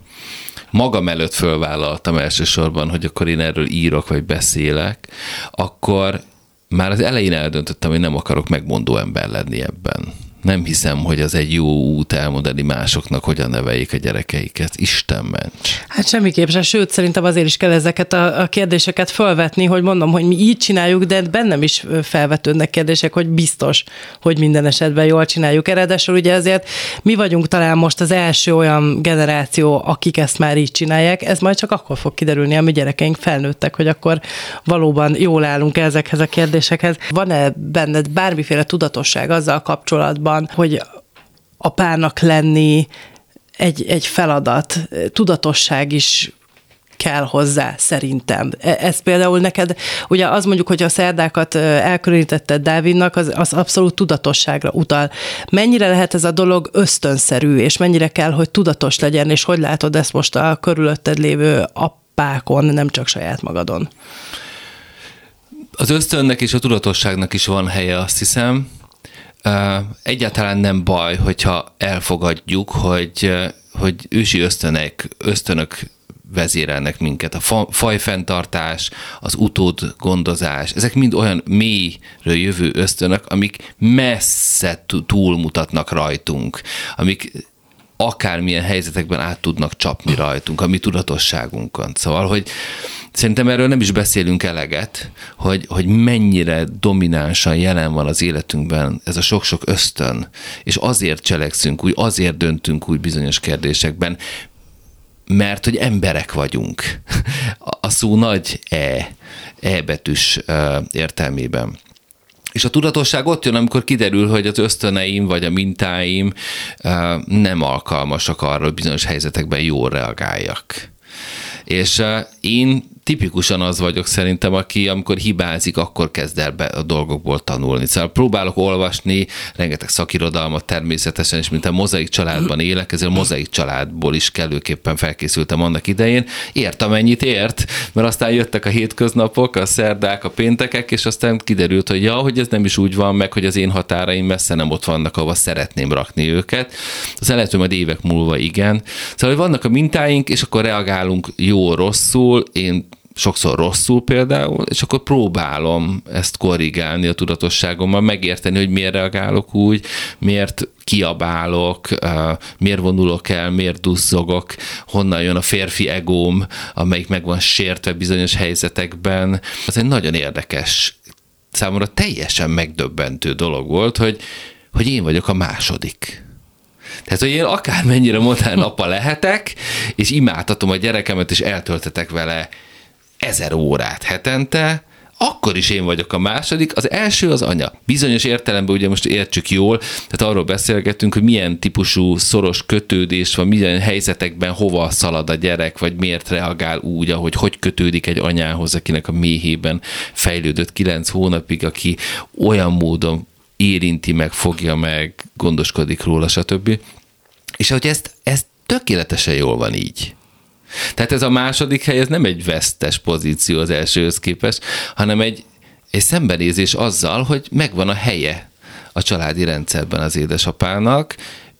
magam előtt fölvállaltam elsősorban, hogy akkor én erről írok, vagy beszélek, akkor már az elején eldöntöttem, hogy nem akarok megmondó ember lenni ebben nem hiszem, hogy az egy jó út elmondani másoknak, hogyan neveljék a gyerekeiket. Isten ments. Hát semmiképp sem, sőt, szerintem azért is kell ezeket a, a kérdéseket felvetni, hogy mondom, hogy mi így csináljuk, de bennem is felvetődnek kérdések, hogy biztos, hogy minden esetben jól csináljuk. Eredesül ugye ezért mi vagyunk talán most az első olyan generáció, akik ezt már így csinálják, ez majd csak akkor fog kiderülni, ami gyerekeink felnőttek, hogy akkor valóban jól állunk ezekhez a kérdésekhez. Van-e benned bármiféle tudatosság azzal kapcsolatban, hogy a párnak lenni egy, egy feladat, tudatosság is kell hozzá, szerintem. E, ez például neked, ugye az mondjuk, hogy a szerdákat elkülönítetted Dávidnak, az, az abszolút tudatosságra utal. Mennyire lehet ez a dolog ösztönszerű, és mennyire kell, hogy tudatos legyen, és hogy látod ezt most a körülötted lévő appákon, nem csak saját magadon? Az ösztönnek és a tudatosságnak is van helye, azt hiszem. Egyáltalán nem baj, hogyha elfogadjuk, hogy, hogy ősi ösztönök, ösztönök vezérelnek minket. A fajfenntartás, az utód gondozás, ezek mind olyan mélyről jövő ösztönök, amik messze túlmutatnak rajtunk, amik akármilyen helyzetekben át tudnak csapni rajtunk, a mi tudatosságunkon. Szóval, hogy szerintem erről nem is beszélünk eleget, hogy, hogy mennyire dominánsan jelen van az életünkben ez a sok-sok ösztön, és azért cselekszünk úgy, azért döntünk úgy bizonyos kérdésekben, mert hogy emberek vagyunk. <laughs> A szó nagy E, E betűs értelmében. És a tudatosság ott jön, amikor kiderül, hogy az ösztöneim vagy a mintáim nem alkalmasak arra, hogy bizonyos helyzetekben jól reagáljak. És én tipikusan az vagyok szerintem, aki amikor hibázik, akkor kezd el be a dolgokból tanulni. Szóval próbálok olvasni, rengeteg szakirodalmat természetesen, és mint a mozaik családban élek, ezért a mozaik családból is kellőképpen felkészültem annak idején. Ért amennyit ért, mert aztán jöttek a hétköznapok, a szerdák, a péntekek, és aztán kiderült, hogy ja, hogy ez nem is úgy van meg, hogy az én határaim messze nem ott vannak, ahova szeretném rakni őket. Az lehet, hogy majd évek múlva igen. Szóval, hogy vannak a mintáink, és akkor reagálunk jó, rosszul. Én sokszor rosszul például, és akkor próbálom ezt korrigálni a tudatosságommal, megérteni, hogy miért reagálok úgy, miért kiabálok, miért vonulok el, miért duzzogok, honnan jön a férfi egóm, amelyik meg van sértve bizonyos helyzetekben. Az egy nagyon érdekes, számomra teljesen megdöbbentő dolog volt, hogy, hogy én vagyok a második. Tehát, hogy én akármennyire modern apa lehetek, és imádhatom a gyerekemet, és eltöltetek vele ezer órát hetente, akkor is én vagyok a második. Az első az anya. Bizonyos értelemben ugye most értsük jól, tehát arról beszélgetünk, hogy milyen típusú szoros kötődés van, milyen helyzetekben hova szalad a gyerek, vagy miért reagál úgy, ahogy hogy kötődik egy anyához, akinek a méhében fejlődött kilenc hónapig, aki olyan módon érinti meg, fogja meg, gondoskodik róla, stb. És hogy ezt, ezt tökéletesen jól van így. Tehát ez a második hely, ez nem egy vesztes pozíció az elsőhöz képest, hanem egy, egy szembenézés azzal, hogy megvan a helye a családi rendszerben az édesapának,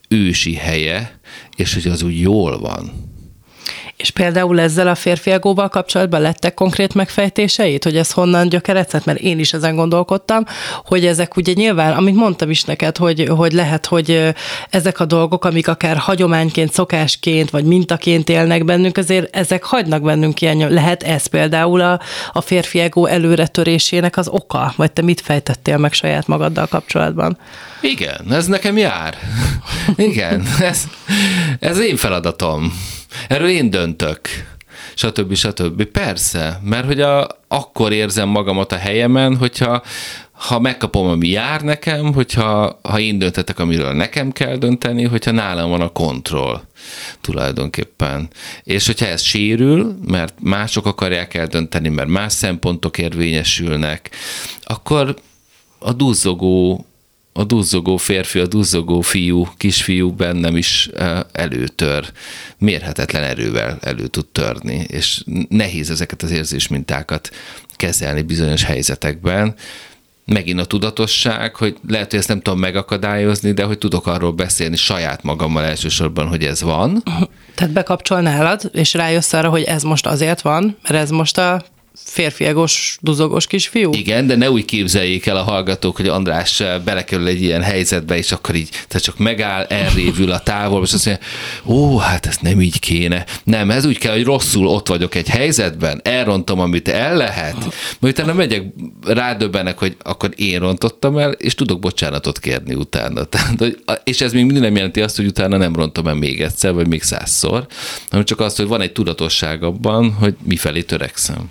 ősi helye, és hogy az úgy jól van. És például ezzel a férfiagóval kapcsolatban lettek konkrét megfejtéseit, hogy ez honnan gyökeredzett? Mert én is ezen gondolkodtam, hogy ezek ugye nyilván, amit mondtam is neked, hogy, hogy lehet, hogy ezek a dolgok, amik akár hagyományként, szokásként, vagy mintaként élnek bennünk, azért ezek hagynak bennünk ilyen, lehet ez például a, a férfiagó előretörésének az oka? Vagy te mit fejtettél meg saját magaddal kapcsolatban? Igen, ez nekem jár. <laughs> Igen, ez, ez én feladatom. Erről én döntök stb. stb. Persze, mert hogy a, akkor érzem magamat a helyemen, hogyha ha megkapom, ami jár nekem, hogyha ha én döntetek, amiről nekem kell dönteni, hogyha nálam van a kontroll tulajdonképpen. És hogyha ez sérül, mert mások akarják eldönteni, mert más szempontok érvényesülnek, akkor a duzzogó a duzzogó férfi, a duzzogó fiú, kisfiú bennem is előtör. Mérhetetlen erővel elő tud törni, és nehéz ezeket az érzésmintákat kezelni bizonyos helyzetekben. Megint a tudatosság, hogy lehet, hogy ezt nem tudom megakadályozni, de hogy tudok arról beszélni saját magammal elsősorban, hogy ez van. Tehát bekapcsol nálad, és rájössz arra, hogy ez most azért van, mert ez most a férfiagos, duzogos kisfiú? Igen, de ne úgy képzeljék el a hallgatók, hogy András belekerül egy ilyen helyzetbe, és akkor így, tehát csak megáll, elrévül a távol, és azt mondja, ó, hát ez nem így kéne. Nem, ez úgy kell, hogy rosszul ott vagyok egy helyzetben, elrontom, amit el lehet, majd utána megyek, rádöbbenek, hogy akkor én rontottam el, és tudok bocsánatot kérni utána. <laughs> Tehát, hogy, és ez még mindig nem jelenti azt, hogy utána nem rontom el még egyszer, vagy még százszor, hanem csak azt, hogy van egy tudatosság abban, hogy mifelé törekszem.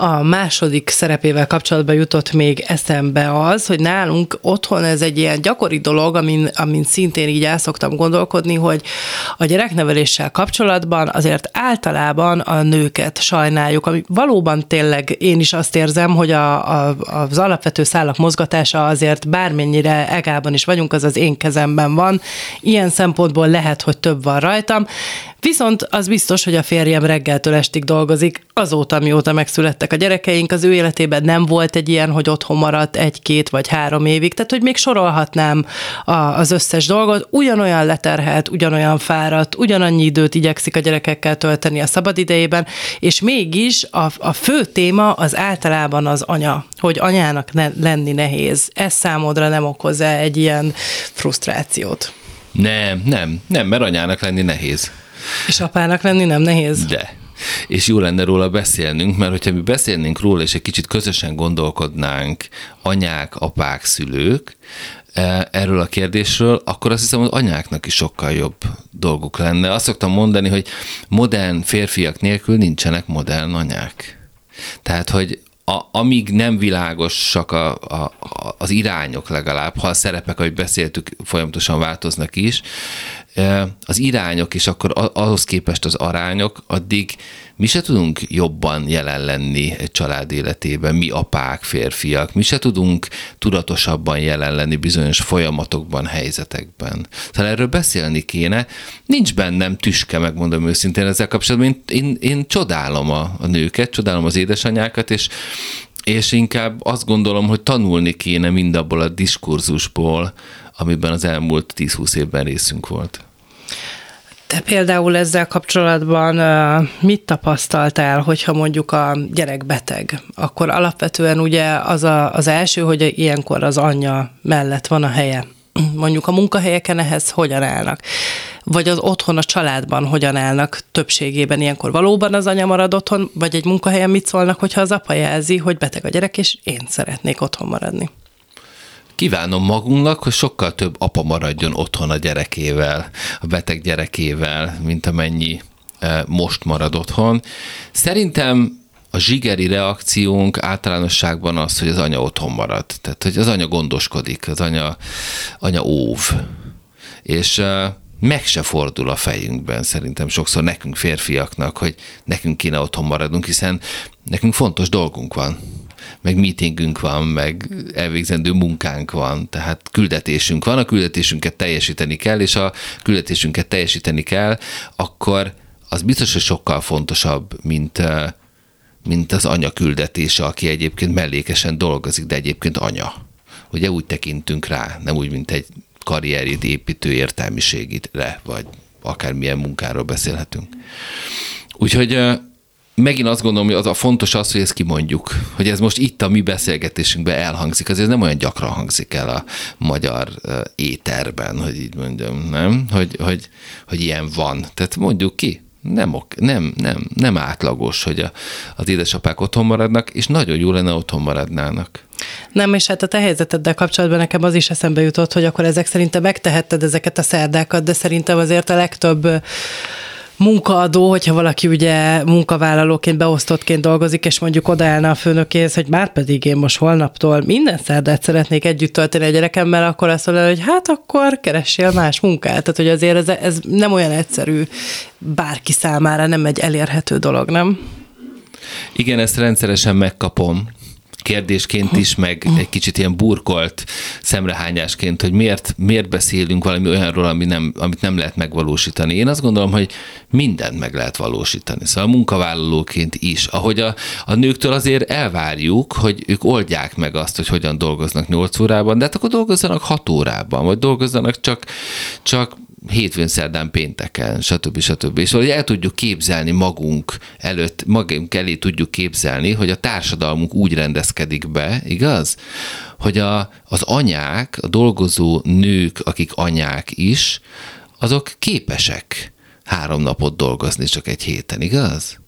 A második szerepével kapcsolatban jutott még eszembe az, hogy nálunk otthon ez egy ilyen gyakori dolog, amin, amin szintén így el szoktam gondolkodni, hogy a gyerekneveléssel kapcsolatban azért általában a nőket sajnáljuk, ami valóban tényleg én is azt érzem, hogy a, a, az alapvető szálak mozgatása azért bármennyire egában is vagyunk, az az én kezemben van. Ilyen szempontból lehet, hogy több van rajtam, Viszont az biztos, hogy a férjem reggeltől estig dolgozik, azóta, mióta megszülettek a gyerekeink, az ő életében nem volt egy ilyen, hogy otthon maradt egy-két vagy három évig, tehát hogy még sorolhatnám a, az összes dolgot, ugyanolyan leterhelt, ugyanolyan fáradt, ugyanannyi időt igyekszik a gyerekekkel tölteni a szabadidejében, és mégis a, a fő téma az általában az anya, hogy anyának ne, lenni nehéz. Ez számodra nem okoz -e egy ilyen frusztrációt? Nem, nem, nem, mert anyának lenni nehéz. És apának lenni nem nehéz? De. És jó lenne róla beszélnünk, mert hogyha mi beszélnénk róla, és egy kicsit közösen gondolkodnánk, anyák, apák, szülők, e, erről a kérdésről, akkor azt hiszem, hogy anyáknak is sokkal jobb dolguk lenne. Azt szoktam mondani, hogy modern férfiak nélkül nincsenek modern anyák. Tehát, hogy a, amíg nem világosak a, a, az irányok legalább, ha a szerepek, ahogy beszéltük, folyamatosan változnak is, az irányok és akkor ahhoz képest az arányok, addig mi se tudunk jobban jelen lenni egy család életében, mi apák, férfiak, mi se tudunk tudatosabban jelen lenni bizonyos folyamatokban, helyzetekben. Szóval erről beszélni kéne. Nincs bennem tüske, megmondom őszintén ezzel kapcsolatban. Én, én, én csodálom a, a nőket, csodálom az édesanyákat, és és inkább azt gondolom, hogy tanulni kéne mindabból a diskurzusból, amiben az elmúlt 10-20 évben részünk volt. Te például ezzel kapcsolatban mit tapasztaltál, hogyha mondjuk a gyerek beteg? Akkor alapvetően ugye az a, az első, hogy ilyenkor az anyja mellett van a helye. Mondjuk a munkahelyeken ehhez hogyan állnak? Vagy az otthon, a családban hogyan állnak többségében ilyenkor? Valóban az anya marad otthon, vagy egy munkahelyen mit szólnak, hogyha az apa jelzi, hogy beteg a gyerek, és én szeretnék otthon maradni? Kívánom magunknak, hogy sokkal több apa maradjon otthon a gyerekével, a beteg gyerekével, mint amennyi e, most marad otthon. Szerintem a zsigeri reakciónk általánosságban az, hogy az anya otthon marad. Tehát, hogy az anya gondoskodik, az anya, anya óv. És e, meg se fordul a fejünkben szerintem sokszor nekünk férfiaknak, hogy nekünk kéne otthon maradnunk, hiszen nekünk fontos dolgunk van meg meetingünk van, meg elvégzendő munkánk van, tehát küldetésünk van, a küldetésünket teljesíteni kell, és a küldetésünket teljesíteni kell, akkor az biztos, hogy sokkal fontosabb, mint, mint az anya küldetése, aki egyébként mellékesen dolgozik, de egyébként anya. Ugye úgy tekintünk rá, nem úgy, mint egy karrierjét építő értelmiségre, vagy akármilyen munkáról beszélhetünk. Úgyhogy megint azt gondolom, hogy az a fontos az, hogy ezt kimondjuk, hogy ez most itt a mi beszélgetésünkben elhangzik, azért nem olyan gyakran hangzik el a magyar éterben, hogy így mondjam, nem? Hogy, hogy, hogy ilyen van. Tehát mondjuk ki, nem, ok, nem, nem, nem átlagos, hogy a, az édesapák otthon maradnak, és nagyon jó lenne otthon maradnának. Nem, és hát a te helyzeteddel kapcsolatban nekem az is eszembe jutott, hogy akkor ezek szerint megtehetted ezeket a szerdákat, de szerintem azért a legtöbb munkaadó, hogyha valaki ugye munkavállalóként, beosztottként dolgozik, és mondjuk odaállna a főnökéhez, hogy már pedig én most holnaptól minden szerdát szeretnék együtt tölteni a gyerekemmel, akkor azt mondja, hogy hát akkor keressél más munkát. Tehát, hogy azért ez, ez nem olyan egyszerű bárki számára, nem egy elérhető dolog, nem? Igen, ezt rendszeresen megkapom kérdésként is, meg egy kicsit ilyen burkolt szemrehányásként, hogy miért, miért beszélünk valami olyanról, ami nem, amit nem lehet megvalósítani. Én azt gondolom, hogy mindent meg lehet valósítani. Szóval munkavállalóként is. Ahogy a, a nőktől azért elvárjuk, hogy ők oldják meg azt, hogy hogyan dolgoznak 8 órában, de hát akkor dolgozzanak 6 órában, vagy dolgozzanak csak, csak hétfőn, szerdán, pénteken, stb. stb. És hogy el tudjuk képzelni magunk előtt, magunk elé tudjuk képzelni, hogy a társadalmunk úgy rendezkedik be, igaz? Hogy a, az anyák, a dolgozó nők, akik anyák is, azok képesek három napot dolgozni csak egy héten, igaz?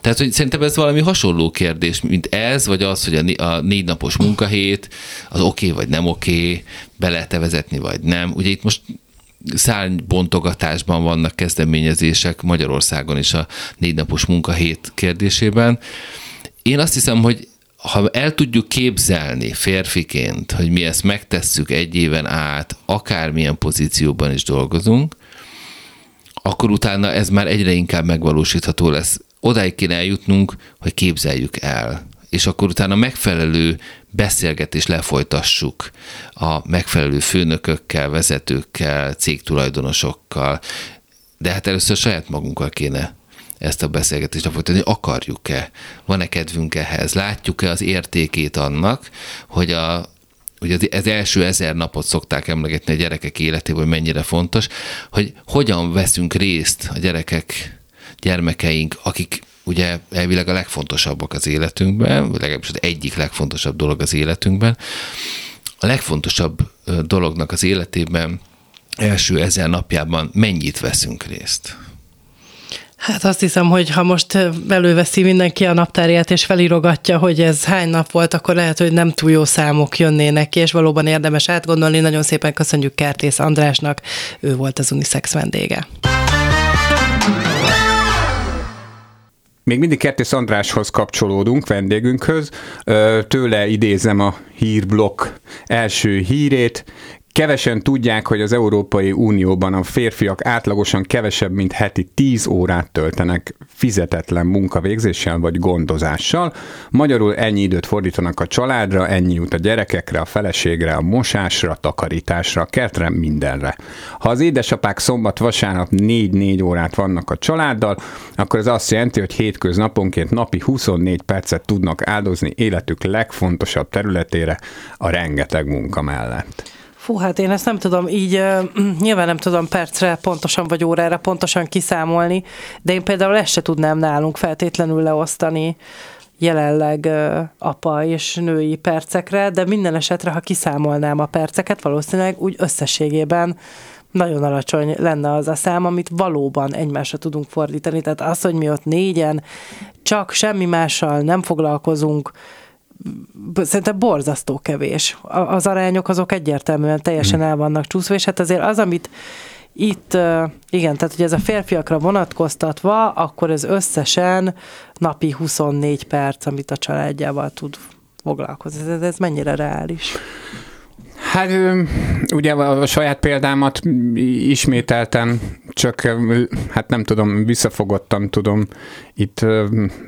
Tehát, hogy szerintem ez valami hasonló kérdés, mint ez, vagy az, hogy a négy napos munkahét, az oké okay, vagy nem oké, okay, be lehet-e vezetni, vagy nem. Ugye itt most szárnybontogatásban vannak kezdeményezések Magyarországon is a négy napos munkahét kérdésében. Én azt hiszem, hogy ha el tudjuk képzelni férfiként, hogy mi ezt megtesszük egy éven át, akármilyen pozícióban is dolgozunk, akkor utána ez már egyre inkább megvalósítható lesz. Odáig kéne eljutnunk, hogy képzeljük el és akkor utána megfelelő beszélgetést lefolytassuk a megfelelő főnökökkel, vezetőkkel, cégtulajdonosokkal, de hát először saját magunkkal kéne ezt a beszélgetést lefolytatni, akarjuk-e, van-e kedvünk ehhez, látjuk-e az értékét annak, hogy a, ugye az első ezer napot szokták emlegetni a gyerekek életében, hogy mennyire fontos, hogy hogyan veszünk részt a gyerekek, gyermekeink, akik ugye elvileg a legfontosabbak az életünkben, vagy legalábbis az egyik legfontosabb dolog az életünkben. A legfontosabb dolognak az életében első ezer napjában mennyit veszünk részt? Hát azt hiszem, hogy ha most előveszi mindenki a naptárját és felírogatja, hogy ez hány nap volt, akkor lehet, hogy nem túl jó számok jönnének ki, és valóban érdemes átgondolni. Nagyon szépen köszönjük Kertész Andrásnak, ő volt az Unisex vendége. Még mindig Kertész Andráshoz kapcsolódunk, vendégünkhöz. Tőle idézem a hírblokk első hírét. Kevesen tudják, hogy az Európai Unióban a férfiak átlagosan kevesebb, mint heti 10 órát töltenek fizetetlen munkavégzéssel vagy gondozással. Magyarul ennyi időt fordítanak a családra, ennyi jut a gyerekekre, a feleségre, a mosásra, a takarításra, a kertre, mindenre. Ha az édesapák szombat-vasárnap 4-4 órát vannak a családdal, akkor ez azt jelenti, hogy hétköznaponként napi 24 percet tudnak áldozni életük legfontosabb területére, a rengeteg munka mellett. Fú, hát én ezt nem tudom így, <clears throat> nyilván nem tudom percre pontosan vagy órára pontosan kiszámolni, de én például ezt se tudnám nálunk feltétlenül leosztani jelenleg apa és női percekre, de minden esetre, ha kiszámolnám a perceket, valószínűleg úgy összességében nagyon alacsony lenne az a szám, amit valóban egymásra tudunk fordítani. Tehát az, hogy mi ott négyen csak semmi mással nem foglalkozunk, szerintem borzasztó kevés. Az arányok azok egyértelműen teljesen hmm. el vannak csúszva, és hát azért az, amit itt, igen, tehát hogy ez a férfiakra vonatkoztatva, akkor ez összesen napi 24 perc, amit a családjával tud foglalkozni. Ez, ez mennyire reális? Hát ugye a saját példámat ismételten, csak hát nem tudom, visszafogottam tudom itt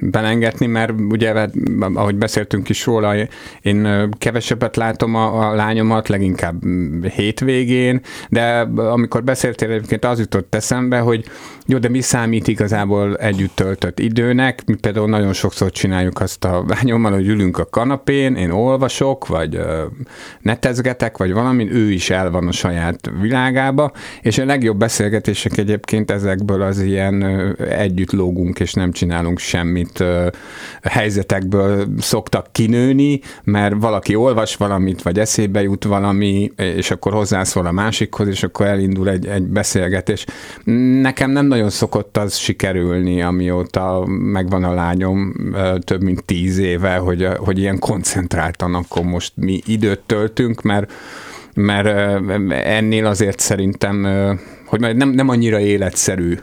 belengetni, mert ugye, hát, ahogy beszéltünk is róla, én kevesebbet látom a, a lányomat, leginkább hétvégén, de amikor beszéltél egyébként az jutott eszembe, hogy jó, de mi számít igazából együtt töltött időnek? Mi például nagyon sokszor csináljuk azt a lányommal, hogy ülünk a kanapén, én olvasok, vagy netezgetek, vagy valami, ő is el van a saját világába, és a legjobb beszélgetések egyébként ezekből az ilyen együtt lógunk, és nem csinálunk semmit helyzetekből szoktak kinőni, mert valaki olvas valamit, vagy eszébe jut valami, és akkor hozzászól a másikhoz, és akkor elindul egy, egy beszélgetés. Nekem nem nagyon szokott az sikerülni, amióta megvan a lányom több mint tíz éve, hogy, hogy ilyen koncentráltan akkor most mi időt töltünk, mert mert ennél azért szerintem, hogy nem, nem annyira életszerű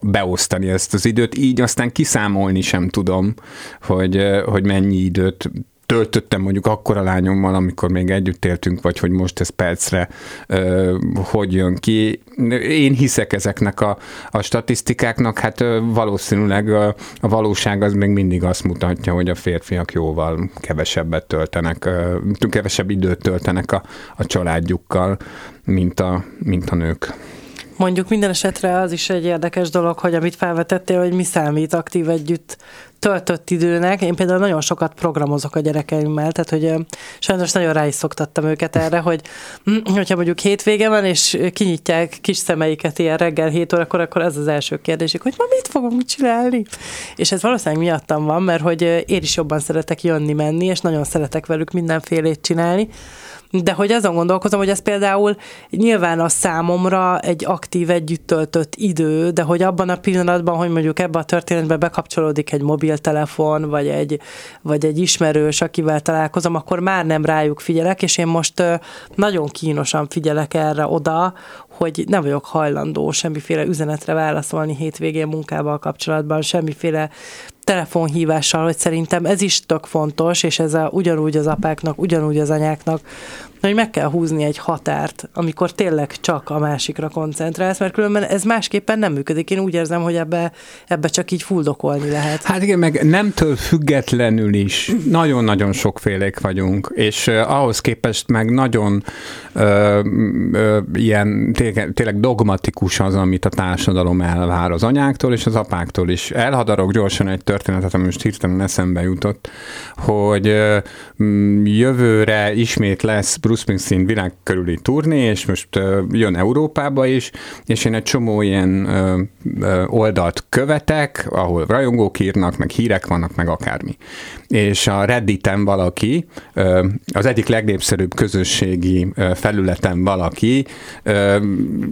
beosztani ezt az időt, így aztán kiszámolni sem tudom, hogy, hogy mennyi időt töltöttem mondjuk akkor a lányommal, amikor még együtt éltünk, vagy hogy most ez percre hogy jön ki. Én hiszek ezeknek a, a statisztikáknak, hát valószínűleg a, a valóság az még mindig azt mutatja, hogy a férfiak jóval kevesebbet töltenek, kevesebb időt töltenek a, a családjukkal, mint a, mint a nők. Mondjuk minden esetre az is egy érdekes dolog, hogy amit felvetettél, hogy mi számít aktív együtt töltött időnek. Én például nagyon sokat programozok a gyerekeimmel, tehát hogy sajnos nagyon rá is szoktattam őket erre, hogy hm, hogyha mondjuk hétvége van, és kinyitják kis szemeiket ilyen reggel 7 órakor, akkor ez az első kérdésük, hogy ma mit fogunk csinálni? És ez valószínűleg miattam van, mert hogy én is jobban szeretek jönni-menni, és nagyon szeretek velük mindenfélét csinálni, de hogy azon gondolkozom, hogy ez például nyilván a számomra egy aktív, együtt töltött idő, de hogy abban a pillanatban, hogy mondjuk ebbe a történetbe bekapcsolódik egy mobiltelefon, vagy egy, vagy egy ismerős, akivel találkozom, akkor már nem rájuk figyelek, és én most nagyon kínosan figyelek erre oda, hogy nem vagyok hajlandó semmiféle üzenetre válaszolni hétvégén munkával kapcsolatban, semmiféle telefonhívással, hogy szerintem ez is tök fontos, és ez a, ugyanúgy az apáknak, ugyanúgy az anyáknak hogy meg kell húzni egy határt, amikor tényleg csak a másikra koncentrálsz, mert különben ez másképpen nem működik. Én úgy érzem, hogy ebbe, ebbe csak így fuldokolni lehet. Hát igen, meg nemtől függetlenül is nagyon-nagyon sokfélék vagyunk, és uh, ahhoz képest meg nagyon uh, uh, ilyen tényleg, dogmatikus az, amit a társadalom elvár az anyáktól és az apáktól is. Elhadarok gyorsan egy történetet, ami most hirtelen eszembe jutott, hogy uh, jövőre ismét lesz Bruce Springsteen világ körüli turné, és most jön Európába is, és én egy csomó ilyen oldalt követek, ahol rajongók írnak, meg hírek vannak, meg akármi. És a Redditen valaki, az egyik legnépszerűbb közösségi felületen valaki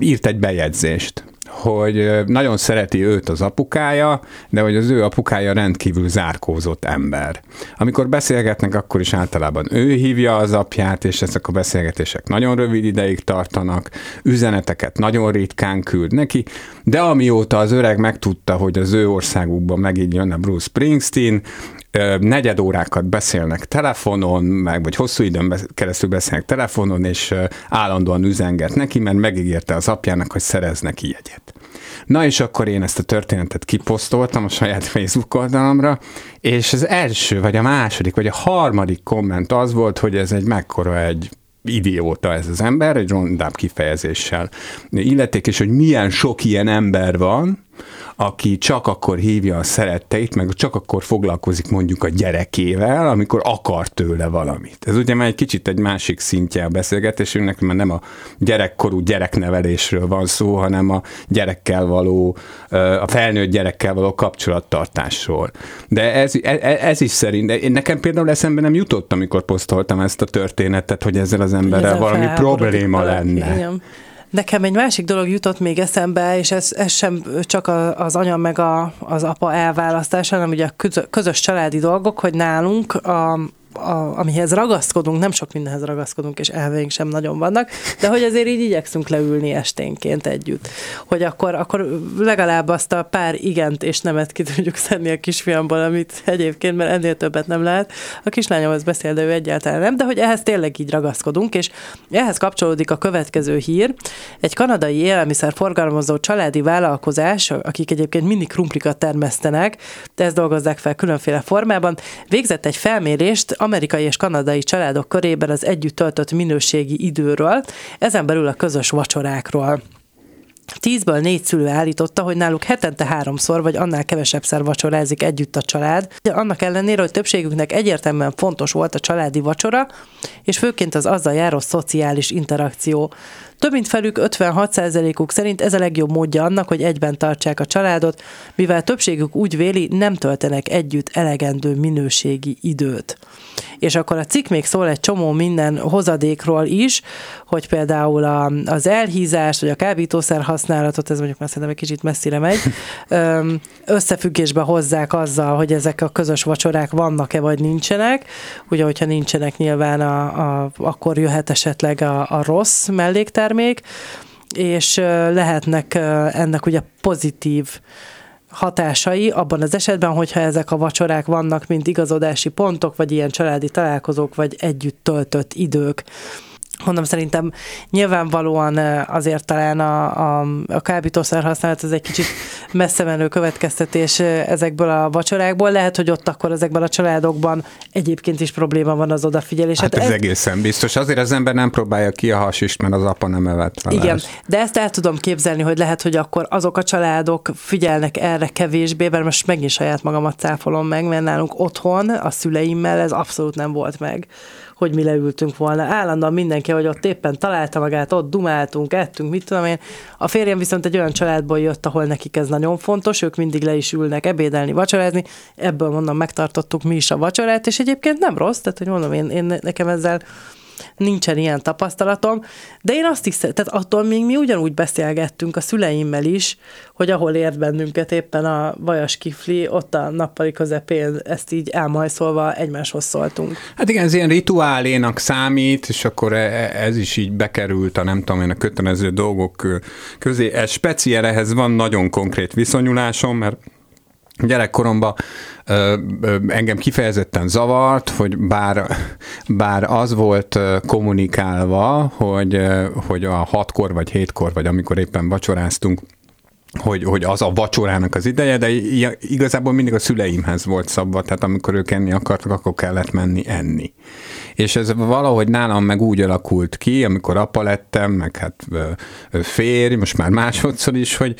írt egy bejegyzést hogy nagyon szereti őt az apukája, de hogy az ő apukája rendkívül zárkózott ember. Amikor beszélgetnek, akkor is általában ő hívja az apját, és ezek a beszélgetések nagyon rövid ideig tartanak, üzeneteket nagyon ritkán küld neki, de amióta az öreg megtudta, hogy az ő országukban megint jön Bruce Springsteen, negyed órákat beszélnek telefonon, meg vagy hosszú időn keresztül beszélnek telefonon, és állandóan üzenget neki, mert megígérte az apjának, hogy szerez neki jegyet. Na és akkor én ezt a történetet kiposztoltam a saját <laughs> Facebook oldalamra, és az első, vagy a második, vagy a harmadik komment az volt, hogy ez egy mekkora egy idióta ez az ember, egy rondább kifejezéssel illeték, és hogy milyen sok ilyen ember van, aki csak akkor hívja a szeretteit, meg csak akkor foglalkozik mondjuk a gyerekével, amikor akar tőle valamit. Ez ugye már egy kicsit egy másik szintje a beszélgetésünknek, mert nem a gyerekkorú gyereknevelésről van szó, hanem a gyerekkel való, a felnőtt gyerekkel való kapcsolattartásról. De ez, e, e, ez is szerint, én nekem például eszembe nem jutott, amikor posztoltam ezt a történetet, hogy ezzel az emberrel valami probléma lenne. Igen. Nekem egy másik dolog jutott még eszembe, és ez, ez sem csak az anya meg a, az apa elválasztása, hanem ugye a közös családi dolgok, hogy nálunk a, a, amihez ragaszkodunk, nem sok mindenhez ragaszkodunk, és elveink sem nagyon vannak, de hogy azért így igyekszünk leülni esténként együtt. Hogy akkor, akkor legalább azt a pár igent és nemet ki tudjuk szedni a kisfiamból, amit egyébként, mert ennél többet nem lehet. A kislányomhoz beszél, de ő egyáltalán nem, de hogy ehhez tényleg így ragaszkodunk, és ehhez kapcsolódik a következő hír. Egy kanadai élelmiszer forgalmazó családi vállalkozás, akik egyébként mindig krumplikat termesztenek, de ezt dolgozzák fel különféle formában, végzett egy felmérést, amerikai és kanadai családok körében az együtt töltött minőségi időről, ezen belül a közös vacsorákról. Tízből négy szülő állította, hogy náluk hetente háromszor vagy annál kevesebbszer vacsorázik együtt a család. De annak ellenére, hogy többségüknek egyértelműen fontos volt a családi vacsora, és főként az azzal járó szociális interakció. Több mint felük 56%-uk szerint ez a legjobb módja annak, hogy egyben tartsák a családot, mivel többségük úgy véli, nem töltenek együtt elegendő minőségi időt. És akkor a cikk még szól egy csomó minden hozadékról is, hogy például a, az elhízás, vagy a kábítószer használatot, ez mondjuk már szerintem egy kicsit messzire megy, <laughs> összefüggésbe hozzák azzal, hogy ezek a közös vacsorák vannak-e, vagy nincsenek. Ugye, hogyha nincsenek, nyilván a, a, akkor jöhet esetleg a, a rossz melléktermék, és lehetnek ennek ugye pozitív hatásai abban az esetben, hogyha ezek a vacsorák vannak, mint igazodási pontok, vagy ilyen családi találkozók, vagy együtt töltött idők. Mondom, szerintem nyilvánvalóan azért talán a, a, a kábítószer használat ez egy kicsit messze menő következtetés ezekből a vacsorákból. Lehet, hogy ott akkor ezekben a családokban egyébként is probléma van az odafigyelés. Hát, hát ez, ez egészen biztos. Azért az ember nem próbálja ki a hasist, mert az apa nem evett. Valás. Igen, de ezt el tudom képzelni, hogy lehet, hogy akkor azok a családok figyelnek erre kevésbé, mert most megint saját magamat cáfolom meg, mert nálunk otthon a szüleimmel ez abszolút nem volt meg hogy mi leültünk volna. Állandóan mindenki, hogy ott éppen találta magát, ott dumáltunk, ettünk, mit tudom én. A férjem viszont egy olyan családból jött, ahol nekik ez nagyon fontos, ők mindig le is ülnek ebédelni, vacsorázni. Ebből mondom, megtartottuk mi is a vacsorát, és egyébként nem rossz, tehát hogy mondom, én, én nekem ezzel nincsen ilyen tapasztalatom, de én azt is, tehát attól még mi ugyanúgy beszélgettünk a szüleimmel is, hogy ahol ért bennünket éppen a vajas kifli, ott a nappali közepén ezt így elmajszolva egymáshoz szóltunk. Hát igen, ez ilyen rituálénak számít, és akkor e, e, ez is így bekerült a nem tudom én a kötelező dolgok közé. Ez speciál ehhez van nagyon konkrét viszonyulásom, mert gyerekkoromban engem kifejezetten zavart, hogy bár, bár az volt kommunikálva, hogy, hogy a hatkor vagy hétkor, vagy amikor éppen vacsoráztunk, hogy, hogy az a vacsorának az ideje, de igazából mindig a szüleimhez volt szabva, tehát amikor ők enni akartak, akkor kellett menni enni. És ez valahogy nálam meg úgy alakult ki, amikor apa lettem, meg hát férj, most már másodszor is, hogy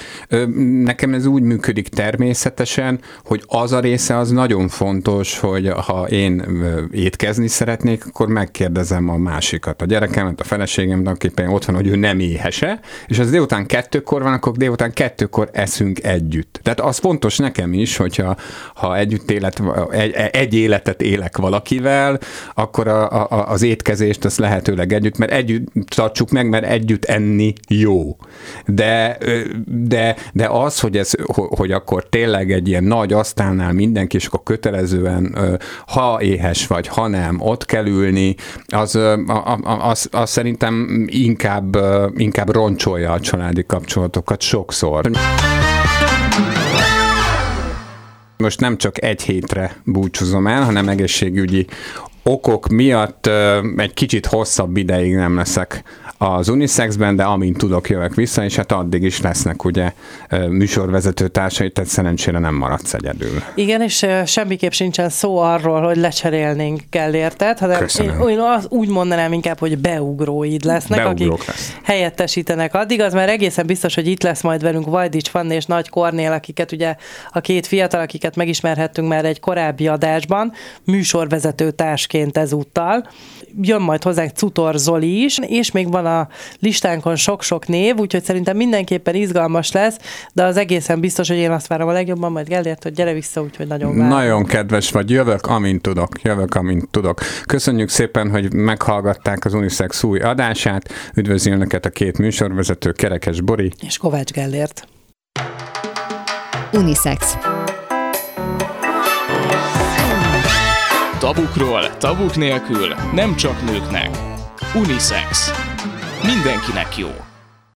nekem ez úgy működik természetesen, hogy az a része az nagyon fontos, hogy ha én étkezni szeretnék, akkor megkérdezem a másikat, a gyerekemet, a feleségemet, aki ott van, hogy ő nem éhese, és az délután kettőkor van, akkor délután kettőkor eszünk együtt. Tehát az fontos nekem is, hogyha ha együtt élet, egy, egy életet élek valakivel, akkor a, a, az étkezést azt lehetőleg együtt, mert együtt tartsuk meg, mert együtt enni jó. De, de, de az, hogy, ez, hogy akkor tényleg egy ilyen nagy asztalnál mindenki, és akkor kötelezően, ha éhes vagy, ha nem, ott kell ülni, az, az, az szerintem inkább, inkább roncsolja a családi kapcsolatokat sokszor. Most nem csak egy hétre búcsúzom el, hanem egészségügyi okok miatt egy kicsit hosszabb ideig nem leszek az Unisexben, de amint tudok, jövök vissza, és hát addig is lesznek ugye műsorvezető társai, tehát szerencsére nem maradsz egyedül. Igen, és semmiképp sincsen szó arról, hogy lecserélnénk kell érted, hanem én, én az, úgy mondanám inkább, hogy beugróid lesznek, Beugrók akik lesz. helyettesítenek addig, az már egészen biztos, hogy itt lesz majd velünk Vajdics Fanni és Nagy Kornél, akiket ugye a két fiatal, akiket megismerhettünk már egy korábbi adásban, műsorvezető társként ezúttal. Jön majd hozzánk Cutor Zoli is, és még van a listánkon sok-sok név, úgyhogy szerintem mindenképpen izgalmas lesz, de az egészen biztos, hogy én azt várom a legjobban, majd Gellért, hogy gyere vissza, úgyhogy nagyon várom. Nagyon kedves vagy, jövök, amint tudok, jövök, amint tudok. Köszönjük szépen, hogy meghallgatták az Unisex új adását, üdvözlő a két műsorvezető, Kerekes Bori és Kovács Gellért. Unisex. Tabukról, tabuk nélkül, nem csak nőknek. Unisex. Mindenkinek jó.